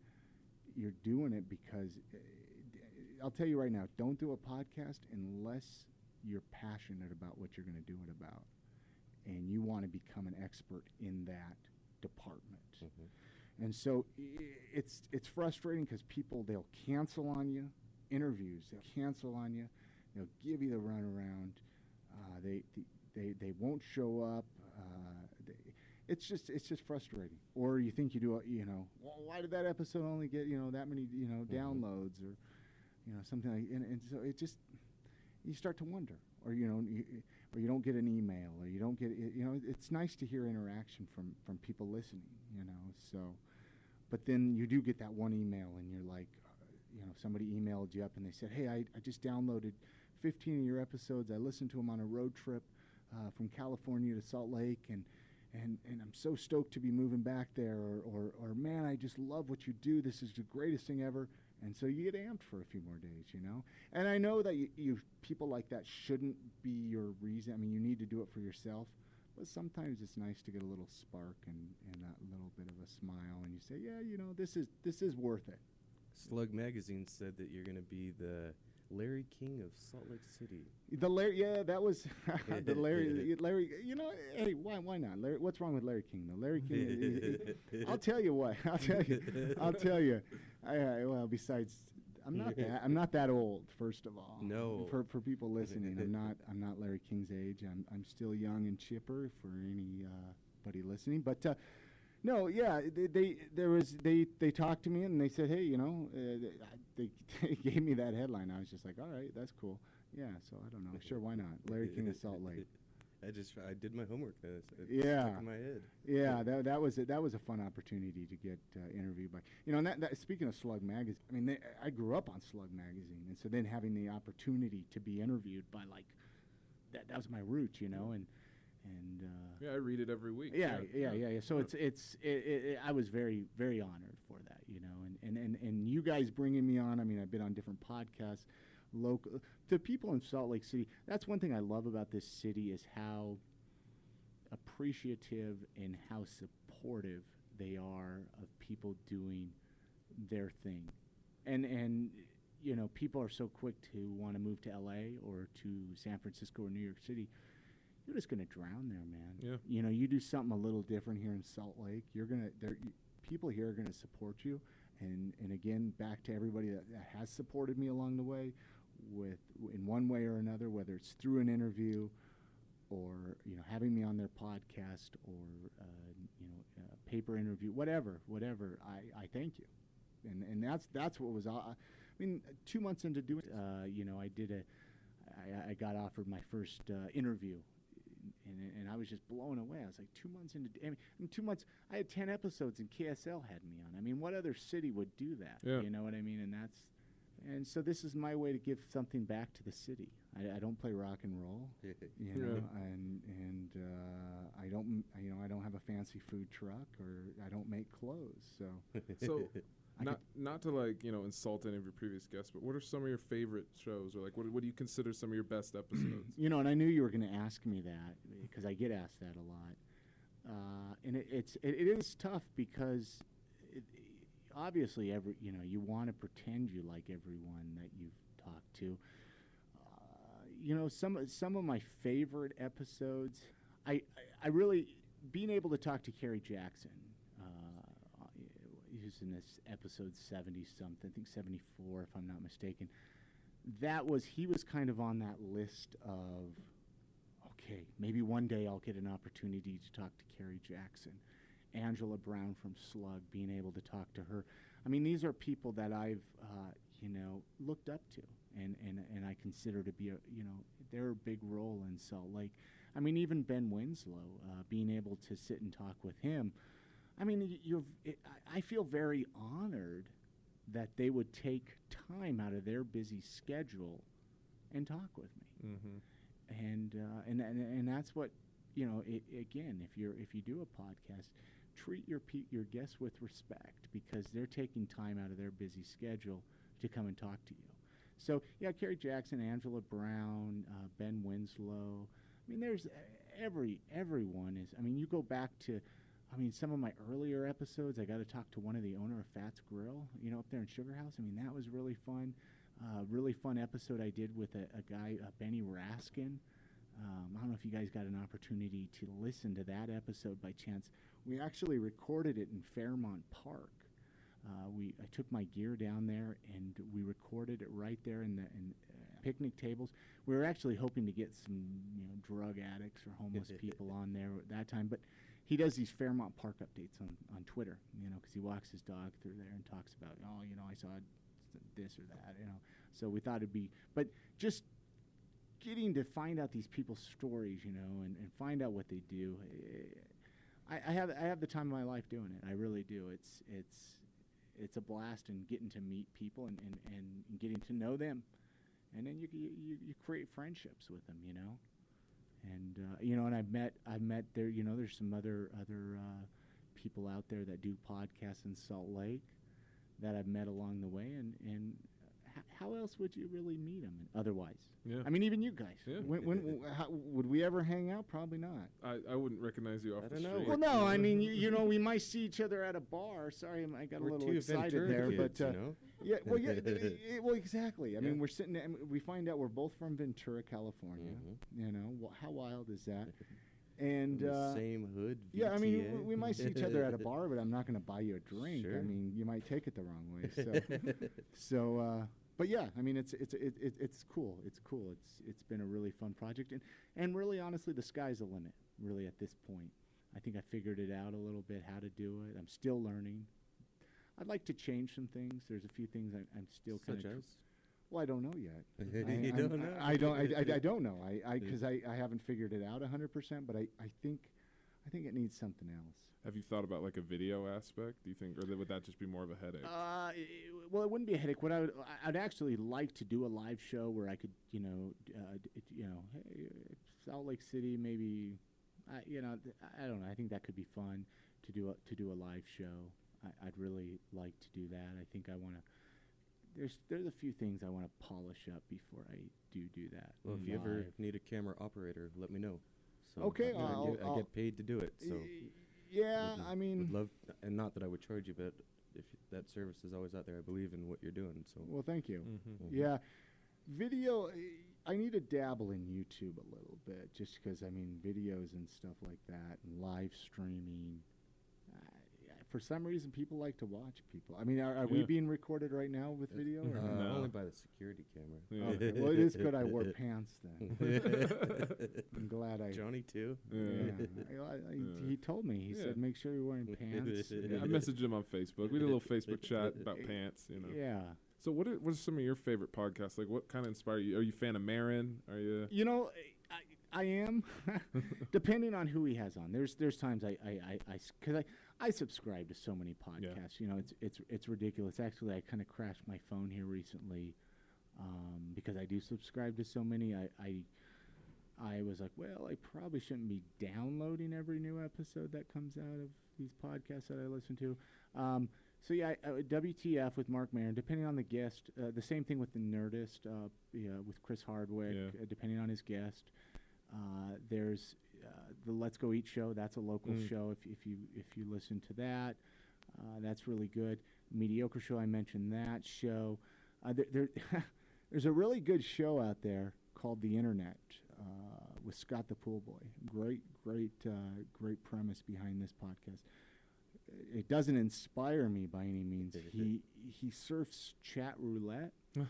you're doing it because, uh, d- I'll tell you right now, don't do a podcast unless you're passionate about what you're going to do it about, and you want to become an expert in that department. And so it's it's frustrating because people they'll cancel on you interviews, they'll cancel on you, they'll give you the runaround, uh, they, they they won't show up. Uh, they, it's just it's just frustrating. Or you think you do a, you know well, why did that episode only get you know that many you know downloads or you know something like and, and so it just you start to wonder or you know you, or you don't get an email or you don't get you know it's nice to hear interaction from from people listening you know so but then you do get that one email and you're like uh, you know somebody emailed you up and they said hey i, I just downloaded 15 of your episodes i listened to them on a road trip uh, from california to salt lake and and, and I'm so stoked to be moving back there, or, or, or man, I just love what you do. This is the greatest thing ever. And so you get amped for a few more days, you know. And I know that you, you people like that shouldn't be your reason. I mean, you need to do it for yourself, but sometimes it's nice to get a little spark and, and that little bit of a smile, and you say, yeah, you know, this is this is worth it. Slug Magazine said that you're going to be the Larry King of Salt Lake City. The Larry, yeah, that was <laughs> the Larry. <laughs> Larry, you know, hey, why, why not? Larry, what's wrong with Larry King? though? Larry King. I'll tell you what. <laughs> I'll tell you. I'll tell you. I, I, well, besides, I'm not <laughs> that. I'm not that old. First of all. No. For for people <laughs> listening, I'm not. I'm not Larry King's age. I'm I'm still young and chipper for anybody listening. But. Uh, no, yeah, they, they there was they they talked to me and they said, hey, you know, uh, they, <laughs> they gave me that headline. I was just like, all right, that's cool. Yeah, so I don't know, sure, why not? Larry King of Salt Lake. I just I did my homework. Then it's, it's Yeah, stuck in my head. yeah, that, that was a, that was a fun opportunity to get uh, interviewed by you know. And that, that speaking of Slug magazine, I mean, they, I grew up on Slug magazine, and so then having the opportunity to be interviewed by like that that was my roots, you know, and and uh, Yeah, I read it every week. yeah, yeah, yeah, yeah. So it's it's it, it, it, I was very very honored for that, you know, and, and and and you guys bringing me on. I mean, I've been on different podcasts, local. The people in Salt Lake City. That's one thing I love about this city is how appreciative and how supportive they are of people doing their thing, and and you know people are so quick to want to move to L.A. or to San Francisco or New York City you're just gonna drown there, man. Yeah. You know, you do something a little different here in Salt Lake. You're gonna there. People here are gonna support you, and and again, back to everybody that, that has supported me along the way, with in one way or another, whether it's through an interview, or you know having me on their podcast, or uh, you know uh, paper interview, whatever, whatever. I I thank you, and and that's that's what was. I mean, two months into doing, uh, you know, I did a. I, I got offered my first uh, interview and, and I was just blown away. I was like, two months into, I mean, two months, I had 10 episodes and KSL had me on. I mean, what other city would do that? Yeah. You know what I mean? And that's and so this is my way to give something back to the city. I, I don't play rock and roll, <laughs> you know, Yeah. and and uh, I don't, m- you know, I don't have a fancy food truck or I don't make clothes. So, <laughs> So, not not to like you know insult any of your previous guests, but what are some of your favorite shows, or like what what do you consider some of your best episodes? <clears throat> You know, and I knew you were going to ask me that because I get asked that a lot, uh, and it, it's it, it is tough because it, obviously every you know you want to pretend you like everyone that you've talked to. Uh, you know, some some of my favorite episodes, I I, really being able to talk to Carrie Jackson. Uh, in this episode 70 something, I think 74 if I'm not mistaken that was he was kind of on that list of okay maybe one day i'll get an opportunity to talk to carrie jackson angela brown from slug being able to talk to her i mean these are people that i've uh, you know looked up to and, and, and i consider to be a you know they're a big role in salt lake i mean even ben winslow uh, being able to sit and talk with him i mean you're it, I- feel very honored that they would take time out of their busy schedule and talk with me. Mm-hmm. And, uh, and and and that's what you know. i again, if you're if you do a podcast, treat your pe- your guests with respect because they're taking time out of their busy schedule to come and talk to you. So yeah, Kerry Jackson, Angela Brown, uh, Ben Winslow. I mean, there's uh, every everyone is. I mean, you go back to. I mean, some of my earlier episodes, I got to talk to one of the owner of Fats Grill, you know, up there in Sugar House. I mean, that was really fun. Uh, really fun episode I did with a, a guy, uh, Benny Raskin. Um, I don't know if you guys got an opportunity to listen to that episode by chance. We actually recorded it in Fairmont Park. Uh, we I took my gear down there and we recorded it right there in the in, uh, picnic tables. We were actually hoping to get some you know drug addicts or homeless <laughs> people on there at that time, but he does these Fairmont Park updates on, on Twitter, you know, because he walks his dog through there and talks about, oh, you know, I saw this or that, you know. So we thought it'd be, but just getting to find out these people's stories, you know, and, and find out what they do. eh, I, I have I have the time of my life doing it. I really do. It's it's it's a blast and getting to meet people and, and, and getting to know them, and then you you, you create friendships with them, you know. And uh, you know, and I've met I've met there. You know, there's some other other uh, people out there that do podcasts in Salt Lake that I've met along the way, and and how else would you really meet them otherwise? Yeah. I mean, even you guys. Yeah. When, when, how, would we ever hang out? Probably not. I, I wouldn't recognize you off the street. Well, no, I mean, you, you <laughs> know, we might see each other at a bar. Sorry, I got a We're little two excited there, kids, but uh, you know? yeah, well, yeah, <laughs> th- eh, well, exactly. I mean, we're sitting, there, and we find out we're both from Ventura, California. Mm-hmm. You know, wh- how wild is that? <laughs> And the uh, same hood, Yeah, I mean, we, we might see each other at a bar, but I'm not going to buy you a drink. I mean, you might take it the wrong way. So, so, uh, but yeah, I mean, it's it's it, it, it's cool. It's cool. It's it's been a really fun project, and and really, honestly, the sky's the limit. Really, at this point, I think I figured it out a little bit how to do it. I'm still learning. I'd like to change some things. There's a few things I, I'm still kind Such of. as? Well, I don't know yet. <laughs> You I, don't know? I, I don't. I, I, I <laughs> don't know. I I because I, I haven't figured it out 100. percent But I, I think, I think it needs something else. Have you thought about like a video aspect? Do you think, or th- would that just be more of a headache? Uh, i- well, it wouldn't be a headache. What I would, I- I'd actually like to do a live show where I could, you know, uh, d- you know, hey, Salt Lake City, maybe, I you know, th- I don't know. I think that could be fun to do a, to do a live show. I, I'd really like to do that. I think I want to. There's there's a few things I want to polish up before I do do that. Well, if you ever need a camera operator, let me know. So Okay, I, I I'll- get, I I'll- get paid to do it. So Y- yeah, would- I mean- would love, and not that I would charge you, but if that service is always out there, I believe in what you're doing. So Well, thank you. Mhm. Yeah, video. I need to dabble in YouTube a little bit, just because I mean videos and stuff like that, and live streaming. Yeah, for some reason, people like to watch people. I mean, are, are we being recorded right now with video? Or Uh, no? Only by the security camera. Okay, well, it is good I wore <laughs> pants then. <laughs> I'm glad I. Johnny too. Yeah. <laughs> I- I- I- He told me. He Yeah. said, "Make sure you're wearing pants." Yeah, I messaged him on Facebook. We did a little Facebook chat about pants, you know. Yeah. So what are what are some of your favorite podcasts? Like what kind of inspire you? Are you a fan of Maron? Are you You know, I, I am, depending on who he has on. There's there's times I I I cause I I subscribe to so many podcasts. You know, it's it's it's ridiculous. Actually, I kind of crashed my phone here recently um, because I do subscribe to so many. I, I I was like, well, I probably shouldn't be downloading every new episode that comes out of these podcasts that I listen to. Um, so yeah, I- uh, WTF with Marc Maron, depending on the guest. Uh, the same thing with the Nerdist, uh, yeah, with Chris Hardwick, Yeah. uh, depending on his guest. Uh, there's uh, the Let's Go Eat show. That's a local Mm. show. If if you if you listen to that, uh, that's really good. Mediocre show. I mentioned that show. Uh, there, there <laughs> there's a really good show out there called The Internet uh, with Scott the Pool Boy. Great, great, uh, great premise behind this podcast. It doesn't inspire me by any means. he he surfs chat roulette. <laughs>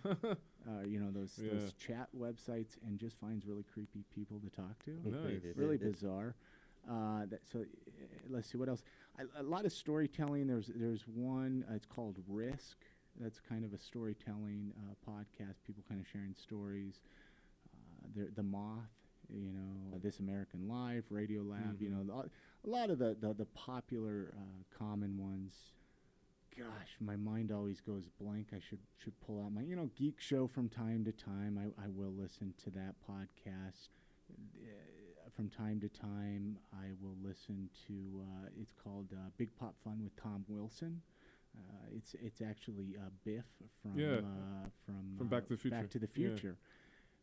uh, you know those Yeah. those chat websites and just finds really creepy people to talk to. Nice. really bizarre. Uh, that, so uh, let's see what else. I, a lot of storytelling. There's there's one. Uh, it's called Risk. That's kind of a storytelling uh, podcast. People kind of sharing stories. Uh, the Moth. You know, This American Life, Radio Lab. You know, the- a lot of the the, the popular uh, common ones gosh, my mind always goes blank. I should should pull out my you know geek show from time to time. I, I will listen to that podcast. Uh, from time to time, I will listen to. Uh, it's called uh, Big Pop Fun with Tom Wilson. Uh, it's it's actually uh, Biff from Yeah. uh, from From Back to the Future. Back to the Yeah. Future.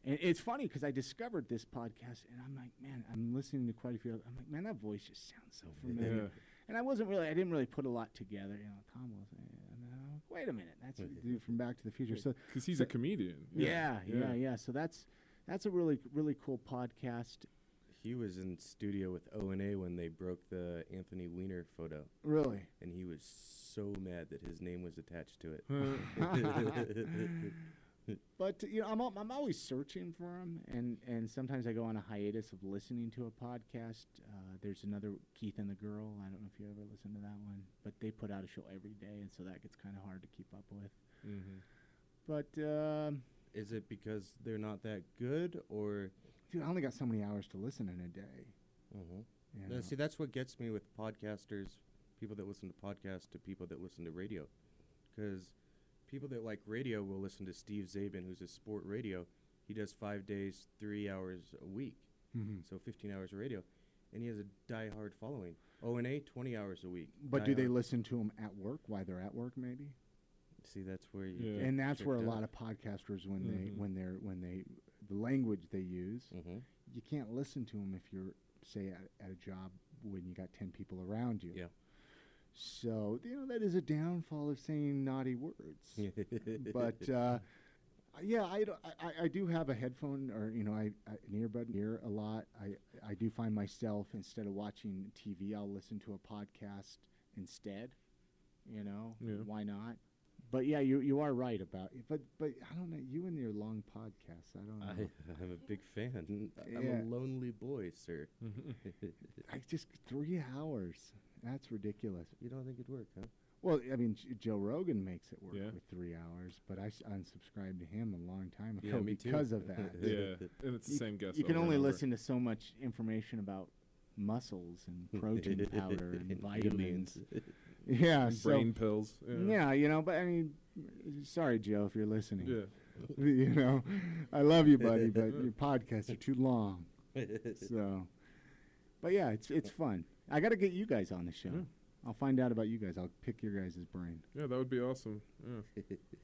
And it's funny because I discovered this podcast, and I'm like, man, I'm listening to quite a few. I'm like, man, that voice just sounds so familiar. Yeah. And I wasn't really, I didn't really put a lot together. You know, Tom was, And then I'm like, wait a minute, that's the dude from Back to the Future. So, because he's so- a comedian. Yeah, yeah, yeah, So that's that's a really really cool podcast. He was in studio with O and A when they broke the Anthony Weiner photo. Really? And he was so mad that his name was attached to it. <laughs> <laughs> But you know, I'm I'm always searching for them, and and sometimes I go on a hiatus of listening to a podcast. Uh, there's another Keith and the Girl. I don't know if you ever listened to that one, but they put out a show every day, and so that gets kind of hard to keep up with. Mhm. But um, Is it because they're not that good, or? dude, I only got so many hours to listen in a day. Mm-hmm. You know? see, that's what gets me with podcasters, people that listen to podcasts, to people that listen to radio, because people that like radio will listen to Steve Czaban, who's a sport radio. He does five days, three hours a week, Mhm. so 15 hours of radio, and he has a die-hard following. O and A, 20 hours a week. But do they Die-hard. listen to them at work while they're at work, maybe? See, that's where you. and that's where a lot of podcasters when they Mhm. when they're when they the language they use Mm-hmm. you can't listen to them if you're say at, at a job when you got 10 people around you Yeah. So you know that is a downfall of saying naughty words. But <laughs> uh, yeah I, I, I- do have a headphone or you know I, I an earbud ear a lot. I, I do find myself instead of watching TV I'll listen to a podcast instead you know? Yeah. why not but yeah you you are right about it but but I don't know you and your long podcasts I don't know I, I'm a big fan. I'm a lonely boy, sir. <laughs> I just three hours that's ridiculous you don't think it'd work, huh? Well, I mean, J- Joe Rogan makes it work Yeah. with three hours, but I s- unsubscribed to him a long time Yeah, ago me too. because of that. <laughs> Yeah, and it's the You- same guest You can only over. listen to so much information about muscles and <laughs> protein powder and And vitamins. Aliens. yeah, And <laughs> so- brain pills, yeah. Yeah, you know, but I mean, sorry, Joe, if you're listening. Yeah. <laughs> you know, I love you, buddy, but <laughs> your podcasts are too long. So, but yeah, it's it's fun. I got to get you guys on the show. Yeah. I'll find out about you guys. I'll pick your guys' brain. Yeah, that would be awesome. Yeah,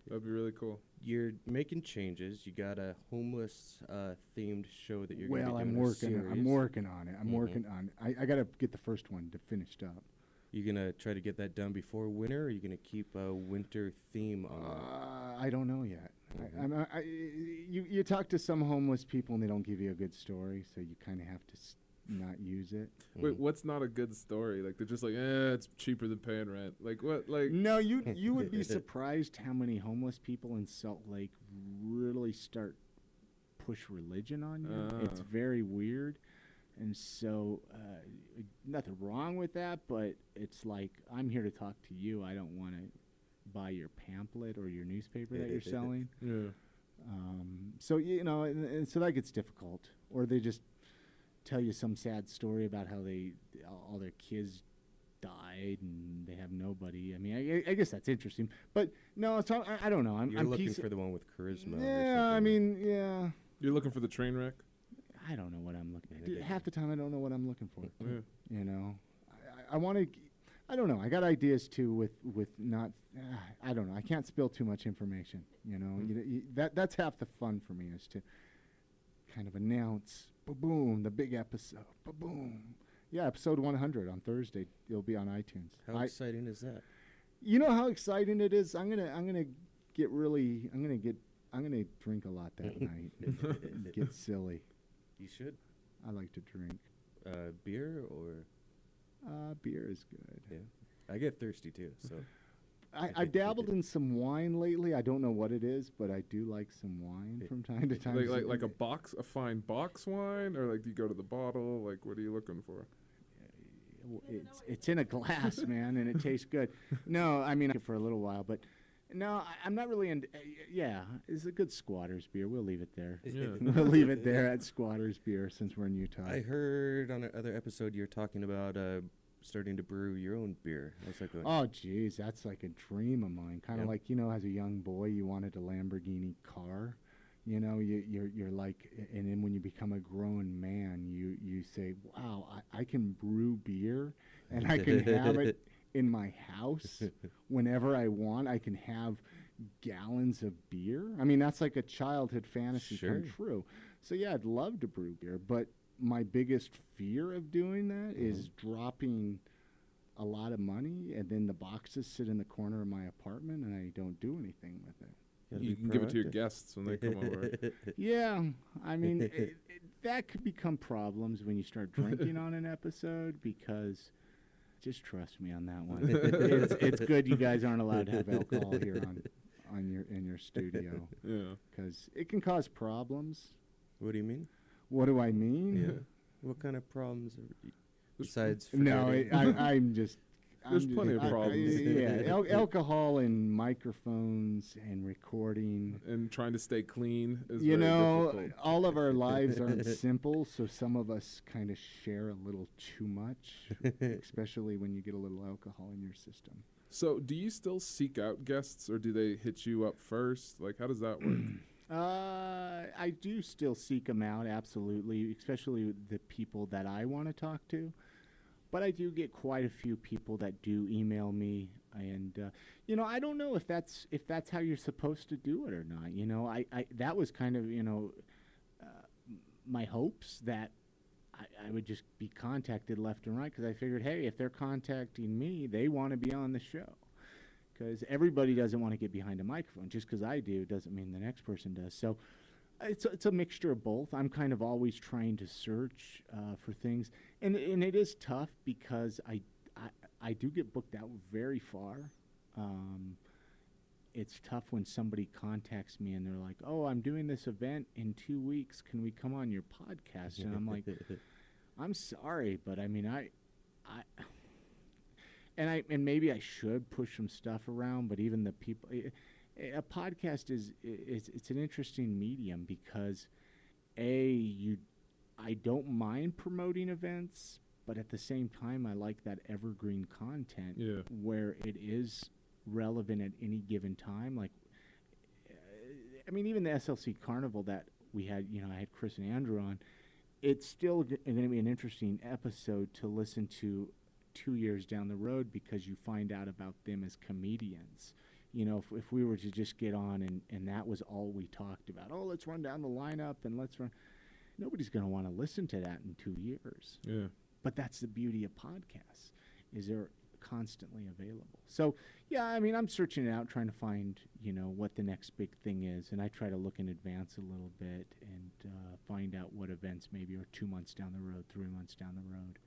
that'd be really cool. You're making changes. You got a homeless uh, themed show that you're. well, gonna be I'm doing a working. I'm working on it. I'm Mhm. working on. I, I got to get the first one to finished up. You gonna try to get that done before winter, or are you gonna keep a winter theme on? Uh, I don't know yet. Mhm. I, I'm, I, I, you you talk to some homeless people and they don't give you a good story, so you kind of have to s- not use it. Wait, what's not a good story? Like they're just like, eh, it's cheaper than paying rent. Like what? Like No, you you would be <laughs> surprised how many homeless people in Salt Lake really start push religion on you. It's Ah. very weird, and so uh, nothing wrong with that. But it's like I'm here to talk to you. I don't want to buy your pamphlet or your newspaper that you're selling. Yeah. Um, so you know, and, and so that gets difficult. Or they just tell you some sad story about how they all their kids died and they have nobody. I mean, I, I guess that's interesting, but no, so I, I don't know. I'm, You're I'm looking piece- for the one with charisma. Yeah, I mean, yeah. You're looking for the train wreck. I don't know what I'm looking. Yeah, Dude, yeah. half the time, I don't know what I'm looking for. Yeah. You know, I, I want to. I don't know. I got ideas too with with not. Uh, I don't know. I can't spill too much information. You know, you, you, that that's half the fun for me is to kind of announce, boom, the big episode, boom. Yeah, episode 100 on Thursday. It'll be on iTunes. How I- exciting is that? you know how exciting it is. I'm gonna I'm gonna get really. I'm gonna get. I'm gonna drink a lot that <laughs> night. and <laughs> get silly. You should. I like to drink. Uh, beer or Uh, beer is good. yeah. I get thirsty too, so I, I I dabbled in some wine lately. I don't know what it is, but I do like some wine from time to time. Like like like a box, a fine box wine, or like do you go to the bottle? Like what are you looking for? it's it's in a glass, man, and it tastes good. <laughs> No, I mean for a little while, but no, I, I'm not really in. Uh, yeah, it's a good squatters beer. We'll leave it there. Yeah. <laughs> we'll leave it there <laughs> at squatters beer since we're in Utah. I heard on another episode you're talking about uh, starting to brew your own beer. That's like a, Oh, geez, that's like a dream of mine. Kind of Yep. like you know, as a young boy, you wanted a Lamborghini car. You know, you, you're you're like, and then when you become a grown man, you you say, "Wow, I, I can brew beer, and I can have it <laughs> in my house <laughs> whenever I want. I can have gallons of beer. I mean, that's like a childhood fantasy come true. So yeah, I'd love to brew beer, but my biggest fear of doing that is mm-hmm. dropping a lot of money and then the boxes sit in the corner of my apartment and I don't do anything with it. Gotta You can give it to your guests when they come over. <laughs> Yeah, I mean <laughs> it, it, that could become problems when you start drinking on an episode because just trust me on that one. it's, it's good you guys aren't allowed to have alcohol here on on your in your studio <laughs> Yeah. because it can cause problems. What do you mean? What do I mean? Yeah. What kind of problems are, besides? No, forgetting? I, I, I'm just. There's I'm plenty just- of I- I- problems. yeah, al- alcohol and microphones and recording. And trying to stay clean is You very know, difficult. all of our lives <laughs> aren't simple, so some of us kind of share a little too much, <laughs> especially when you get a little alcohol in your system. So, do you still seek out guests, or do they hit you up first? Like, how does that work? <clears throat> Uh, I do still seek them out, absolutely, especially the people that I want to talk to. But I do get quite a few people that do email me, and uh, you know, I don't know if that's if that's how you're supposed to do it or not. You know, I, I that was kind of you know uh, my hopes that I, I would just be contacted left and right because I figured, hey, if they're contacting me, they want to be on the show because everybody doesn't want to get behind a microphone. Just because I do doesn't mean the next person does. So it's a, it's a mixture of both. I'm kind of always trying to search uh, for things, and and it is tough because I I, I do get booked out very far. Um, it's tough when somebody contacts me and they're like, "Oh, I'm doing this event in two weeks. Can we come on your podcast?" And I'm like, <laughs> "I'm sorry, but I mean, I, I." <sighs> and I and maybe I should push some stuff around, but even the people, i- i- a podcast is it's it's an interesting medium because a you I don't mind promoting events, but at the same time I like that evergreen content Yeah. where it is relevant at any given time. Like, uh, I mean, even the SLC Carnival that we had, you know, I had Chris and Andrew on. It's still going to be an interesting episode to listen to two years down the road because you find out about them as comedians. You know, if, if we were to just get on and, and that was all we talked about, oh, let's run down the lineup and let's run. Nobody's going to want to listen to that in two years. Yeah. But that's the beauty of podcasts, is they're constantly available. So yeah, I mean, I'm searching it out, trying to find you know what the next big thing is, and I try to look in advance a little bit and uh, find out what events maybe are two months down the road, three months down the road.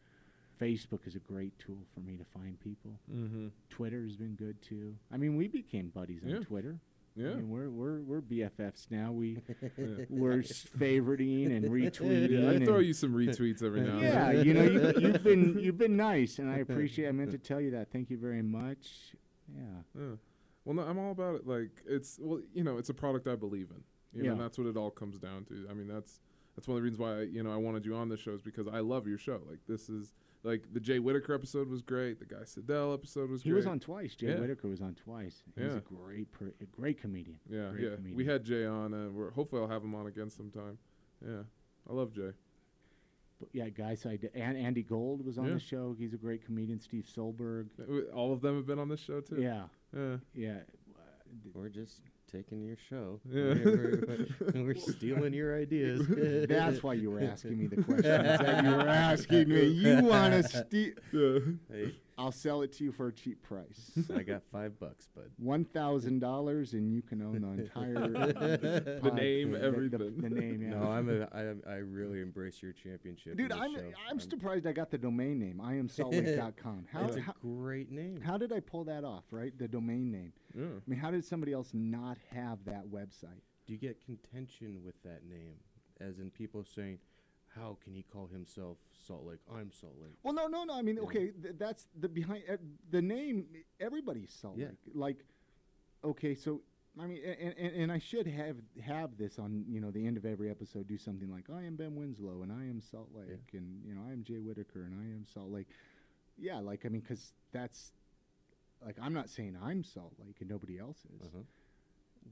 Facebook is a great tool for me to find people. Mm-hmm. Twitter has been good too. I mean, we became buddies on Yeah. Twitter. Yeah. I mean, we're we're we're BFFs now. We <laughs> Yeah. we're favoriting and retweeting. Yeah, I throw you some retweets every now and yeah, then. you know, you, <laughs> you've been you've been nice, and I appreciate. I meant to <laughs> tell you that. Thank you very much. Yeah. Yeah. Well, no, I'm all about it. Like it's well, you know, it's a product I believe in. You know, and Yeah. that's what it all comes down to. I mean, that's that's one of the reasons why you know I wanted you on this show is because I love your show. Like this is like the Jay Whitaker episode was great. The Guy Siddell episode was great. He great. was on twice. Jay Yeah. Whitaker was on twice. He's Yeah. a great, per- a great comedian. Yeah, great yeah. Comedian. We had Jay on, and we're, hopefully I'll have him on again sometime. Yeah, I love Jay. But yeah, guys, I and Andy Gold was on Yeah. the show. He's a great comedian. Steve Soelberg. Uh, all of them have been on this show too. Yeah. Yeah. Yeah. We're just taking your show. <laughs> We're- we're stealing your ideas. <laughs> That's why you were asking me the questions that you were asking me. You want to <laughs> steal? Hey. I'll sell it to you for a cheap price. <laughs> I got five bucks, bud. One thousand dollars, and you can own the <laughs> entire The podcast, name, the- everything. The, name, yeah. No, I'm a, I, I really embrace your championship. Dude, in this I'm. I'm surprised I got the domain name. I am saltlake.com. <laughs> How, It's a how, great name. how did I pull that off? Right, the domain name. Yeah. I mean, how did somebody else not have that website? Do you get contention with that name? As in people saying, how can he call himself Salt Lake? I'm Salt Lake. Well, no, no, no. I mean, Yeah. okay, th- that's the behind uh, the name. Everybody's Salt Yeah. Lake. Like, okay, so I mean, and, and, and I should have have this on you know the end of every episode. Do something like I am Ben Winslow and I am Salt Lake, and you know I am Jay Whitaker and I am Salt Lake. Yeah, like I mean, because that's like I'm not saying I'm Salt Lake and nobody else is. Uh-huh.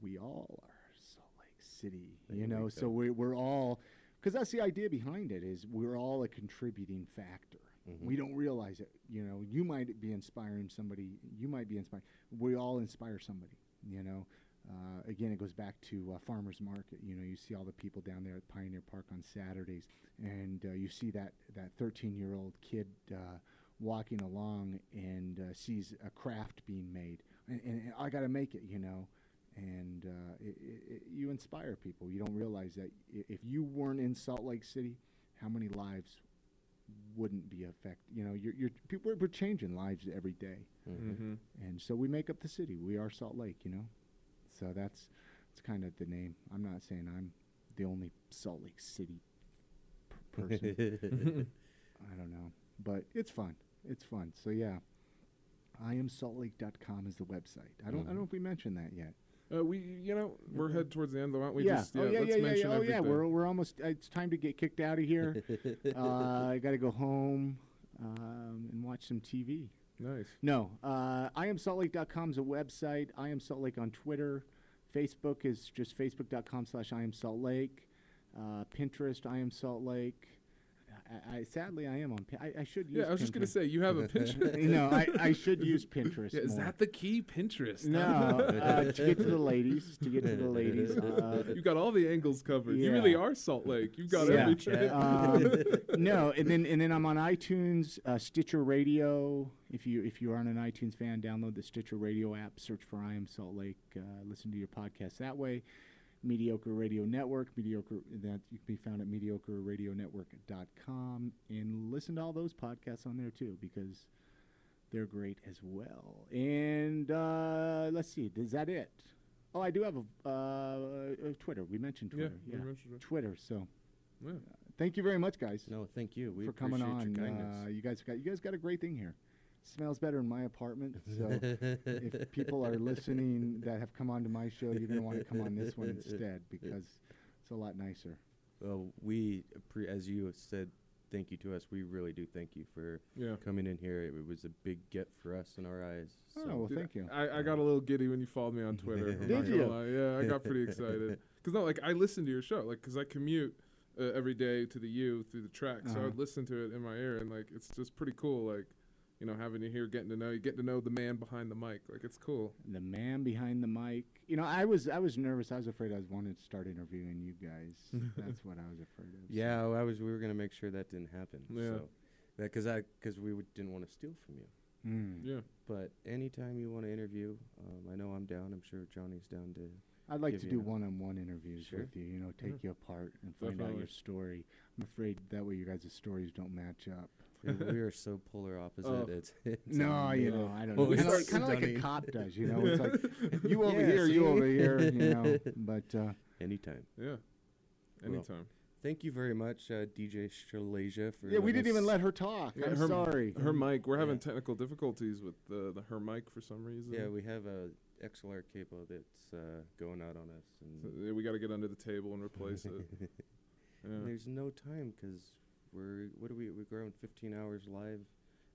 We all are Salt Lake City, There you know. So we, we're all because that's the idea behind it is we're all a contributing factor. Mhm. We don't realize it. You know, you might be inspiring somebody. You might be inspiring. We all inspire somebody. You know. Uh, again, it goes back to uh, farmers market. You know, you see all the people down there at Pioneer Park on Saturdays, and uh, you see that that 13 year old kid uh, walking along and uh, sees a craft being made, and, and, and I got to make it. You know, and uh, it, it, it, you inspire people. You don't realize that if you weren't in Salt Lake City, how many lives wouldn't be affected? You know, you're, you're people we're, we're changing lives every day. Mhm. and so we make up the city. We are Salt Lake. You know, so that's that's kind of the name. I'm not saying I'm the only Salt Lake City p- person. <laughs> <laughs> I don't know, but it's fun. It's fun. So yeah, I am saltlake.com is the website. I don't. I don't know if we mentioned that yet. Uh, we, you know, we're headed towards the end. Though, don't we yeah. just oh yeah. let's Yeah. Yeah. mention yeah. Oh yeah. everything. We're we're almost. Uh, it's time to get kicked out of here. <laughs> uh, I got to go home um, and watch some TV. Nice. No, uh, I am saltlake.com is a website. I am Salt Lake on Twitter. Facebook is just facebook.com slash I am Salt Lake. Uh, Pinterest, I am Salt Lake. I, I, sadly, I am on. I, I should use. Yeah, I was just gonna Pinterest. say you have a <laughs> Pinterest. no, I, I should use Pinterest. <laughs> Yeah, is more. that the key? Pinterest. No, uh, to get to the ladies. To get to the ladies. <laughs> Uh, you got all the angles covered. You really are Salt Lake. You've got Yeah. everything. Um, no, and then and then I'm on iTunes, uh, Stitcher Radio. If you if you aren't an iTunes fan, download the Stitcher Radio app. Search for I Am Salt Lake. Uh, listen to your podcast that way. Mediocre Radio Network, mediocre that you can be found at mediocreradionetwork.com, and listen to all those podcasts on there too because they're great as well. And uh, let's see, is that it? Oh, I do have a, uh, a Twitter. We mentioned Yeah, Twitter. we mentioned. Twitter. So Yeah. thank you very much, guys. No, thank you. We for coming appreciate on. your kindness. Uh, you guys got you guys got a great thing here. Smells better in my apartment. <laughs> So if people are listening that have come on to my show, you're gonna want to come on this one instead because it's a lot nicer. Well, we, appre- as you said, thank you to us. We really do thank you for Yeah. coming in here. It was a big get for us in our eyes. Oh, well, Dude, thank you. I, I got a little giddy when you followed me on <laughs> Twitter. Did you? lie. Yeah, I got pretty excited. <laughs> Because no, like I listen to your show, like because I commute uh, every day to the U through the track, so I Uh-huh. would listen to it in my ear, and like it's just pretty cool. Like you know, having you here, getting to know you, getting to know the man behind the mic. Like it's cool. The man behind the mic. You know, I was I was nervous. I was afraid I was wanting to start interviewing you guys. <laughs> That's what I was afraid of. Yeah, I was. We were gonna make sure that didn't happen. Yeah. So, because I because we would, didn't want to steal from you. Mm. Yeah. But anytime you want to interview, um, I know I'm down. I'm sure Johnny's down to. I'd like to do one-on-one interviews Sure. with you. You know, take Yeah. you apart and find out your story. I'm afraid that way you guys' stories don't match up. We <laughs> we are so polar opposite. Oh. It's, <laughs> it's No, you know, I don't know. Always Kind of, kind of like a cop does, you know. It's like <laughs> you over Yeah, here, you over here, you know. But uh, Anytime. Yeah. Well, Anytime. Thank you very much, uh, DJ Shalasia, for yeah, we didn't even let her talk. Yeah, I'm her, sorry. Her mic. We're having Yeah. technical difficulties with the, the her mic for some reason. Yeah, we have a XLR cable that's uh, going out on us, So, and yeah, we got to get under the table and replace it. Yeah. There's no time because we're what are we? We're growing 15 hours live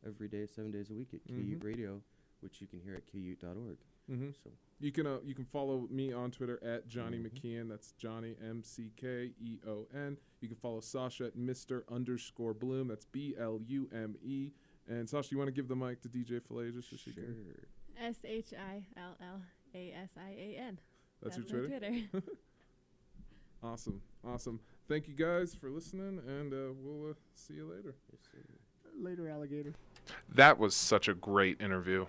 every day, seven days a week at K Ute Mhm. Radio, which you can hear at ku.org. Mm-hmm. So You can uh, you can follow me on Twitter at Johnny Mhm. McKeon. That's Johnny M C K E O N. You can follow Sasha at Mister underscore Blume. That's B L U M E. And Sasha, you want to give the mic to DJ Falages so she can. S H I L L A S I A N. That's, That's your Twitter. Twitter. <laughs> awesome, awesome. Thank you guys for listening, and uh, we'll uh, see you later. Later, alligator. That was such a great interview.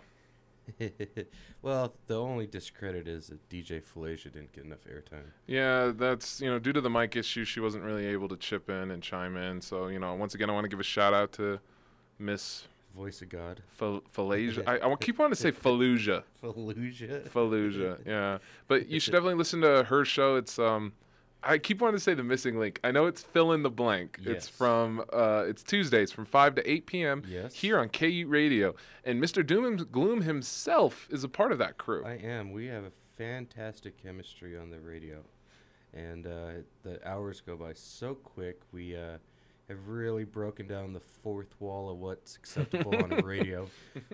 <laughs> well, the only discredit is that DJ Falacia didn't get enough airtime. Yeah, that's you know due to the mic issue, she wasn't really able to chip in and chime in. So you know, once again, I want to give a shout out to Miss Voice of God. Fal- Falasia. <laughs> I, I keep wanting to say Fallujah. Fallujah. Fallujah. Yeah, <laughs> but you should definitely listen to her show. It's um, I keep wanting to say the missing link. I know it's fill in the blank. It's Yes. from uh, it's Tuesdays from five to eight p.m. Yes. here on K Ute Radio, and Mr. Doom and Gloom himself is a part of that crew. I am. We have a fantastic chemistry on the radio, and uh, the hours go by so quick. We uh, have really broken down the fourth wall of what's acceptable on <laughs> radio.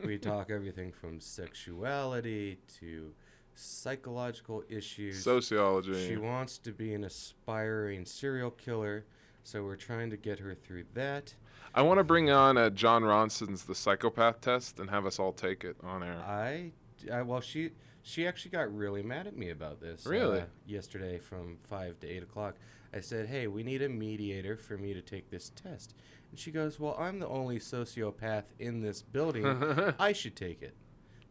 We talk everything from sexuality to psychological issues, Sociology. She wants to be an aspiring serial killer, so we're trying to get her through that. I want to bring on uh, Jon Ronson's The Psychopath Test and have us all take it on air. I, I well, she she actually got really mad at me about this. Really? Uh, yesterday from five to eight o'clock, I said, "Hey, we need a mediator for me to take this test." And she goes, "Well, I'm the only sociopath in this building. <laughs> I should take it."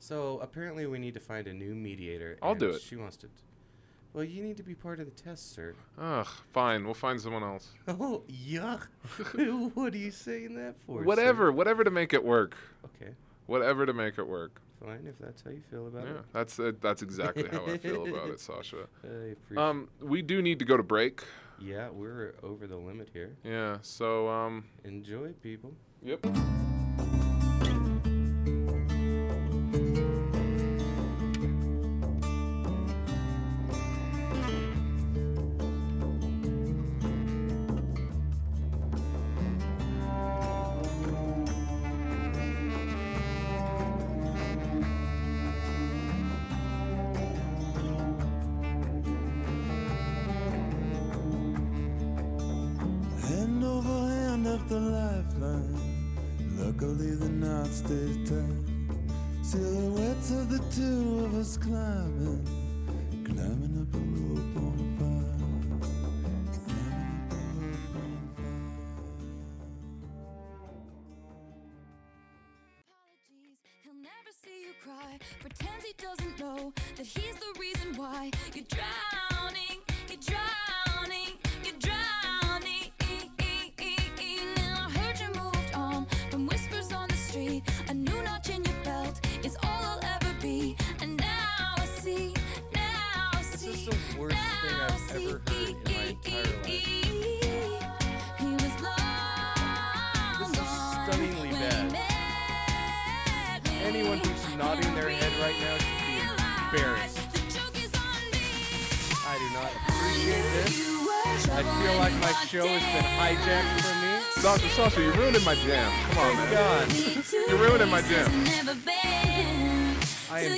So apparently, we need to find a new mediator. I'll do it. She wants to. Well, you need to be part of the test, sir. Ugh, fine. We'll find someone else. <laughs> Oh, yuck! <laughs> what are you saying that for? sir? Whatever, whatever to make it work. Okay. Whatever to make it work. Fine, if that's how you feel about Yeah, it. Yeah, that's uh, that's exactly how I feel about it, <laughs> Sasha. I appreciate Um, we do need to go to break. Yeah, we're over the limit here. Yeah, so um, enjoy, people. Yep. God. You're ruining my jam. I am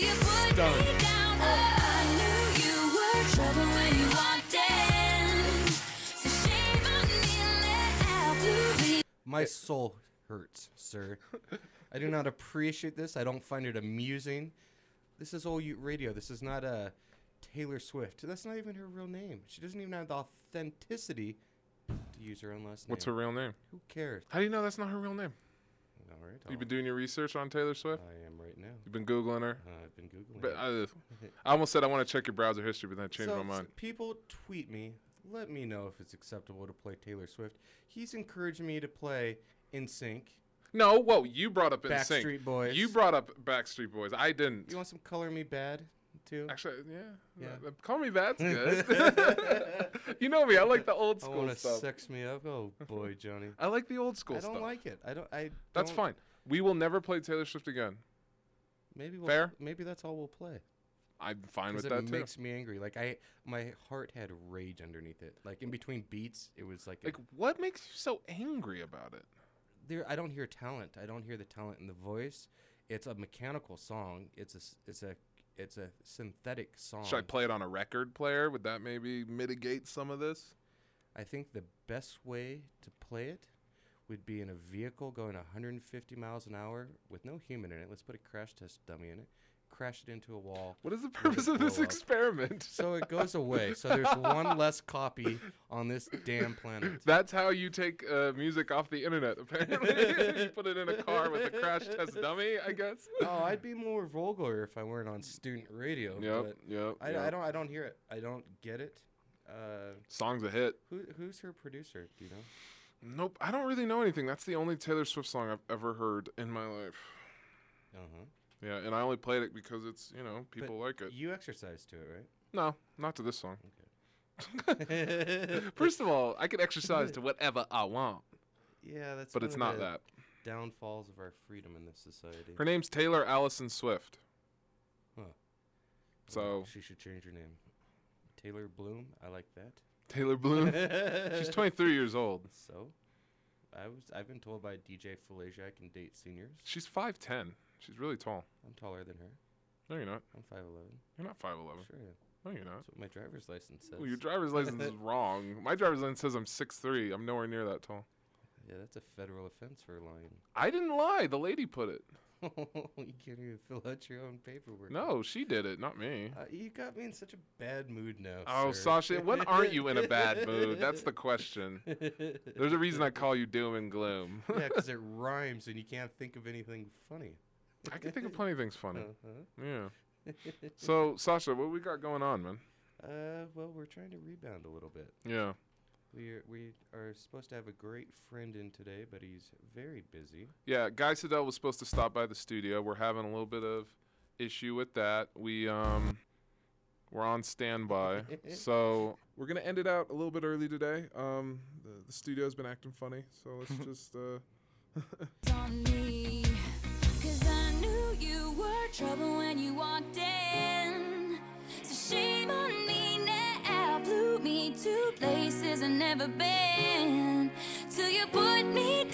stunned. My soul hurts, sir. I do not appreciate this. I don't find it amusing. This is old Ute radio. This is not a Taylor Swift. That's not even her real name. She doesn't even have the authenticity to use her own last name. What's her real name? Who cares? How do you know that's not her real name? Right. You've been doing your research on Taylor Swift? I am right now. You've been Googling her? Uh, I've been Googling But her. I, <laughs> I almost said I want to check your browser history, but then I changed so, my mind. so people tweet me. Let me know if it's acceptable to play Taylor Swift. He's encouraging me to play NSYNC. No, whoa, you brought up NSYNC. Backstreet Boys. You brought up Backstreet Boys. I didn't. You want some Color Me Badd too? Actually, yeah. Yeah. Uh, Call me bad's good. <laughs> <laughs> <laughs> you know me. I like the old I school want to stuff. sex me up. Oh boy, Johnny. <laughs> I like the old school stuff. I don't like it. I don't. I. That's don't- fine. We will never play Taylor Swift again. Maybe we'll, Fair? Maybe that's all we'll play. I'm fine with it that too. makes me angry. Like I, my heart had rage underneath it. Like in between beats, it was like a- Like, what makes you so angry about it? there. I don't hear talent. I don't hear the talent in the voice. It's a mechanical song. It's a, s- it's a, it's a synthetic song. Should I play it on a record player? Would that maybe mitigate some of this? I think the best way to play it would be in a vehicle going 150 miles an hour with no human in it. Let's put a crash test dummy in it. Crash it into a wall. What is the purpose of this up. experiment? So it <laughs> goes away. So there's one less copy on this damn planet. <laughs> That's how you take uh, music off the internet. Apparently, <laughs> you put it in a car with a crash test dummy. I guess. oh, I'd be more vulgar if I weren't on student radio. Yep, but yep, I, I don't. I don't hear it. I don't get it. Uh, Song's a hit. who, who's her producer? Do you know? Nope, I don't really know anything. That's the only Taylor Swift song I've ever heard in my life. Uh huh. Yeah, and I only played it because it's you know people like it. You exercise to it, right? No, not to this song. <laughs> <laughs> First of all, I can exercise to whatever I want. Yeah, that's. But one it's of not the that. Downfalls of our freedom in this society. Her name's Taylor Allison Swift. Huh. So she should change her name. Taylor Blume. I like that. Taylor Blume. <laughs> She's 23 years old. So, I was. I've been told by DJ Falasia I can date seniors. She's 5'10. She's really tall. I'm taller than her. No, you're not. I'm 5'11. You're not 5'11. Sure. No, you're not. That's what my driver's license says. Well, your driver's license is <laughs> wrong. My driver's license says I'm 6'3. I'm nowhere near that tall. Yeah, that's a federal offense for lying. I didn't lie. The lady put it. <laughs> you can't even fill out your own paperwork. No, she did it, not me. Uh, you got me in such a bad mood now. Oh, sir. Sasha, when aren't you in a bad mood? That's the question. <laughs> There's a reason I call you doom and gloom. yeah, because it rhymes and you can't think of anything funny. I can think of plenty of things funny. Uh-huh. Yeah. <laughs> So, Sasha, what we got going on, man? Uh, well, we're trying to rebound a little bit. Yeah. We are, we are supposed to have a great friend in today, but he's very busy. Yeah, Guy Sedell was supposed to stop by the studio. We're having a little bit of issue with that. We um we're on standby. <laughs> so we're gonna end it out a little bit early today. Um the, the studio's been acting funny, so let's <laughs> just uh were trouble when you walked in. So shame on me now. Flew me to places I've never been. Till you put me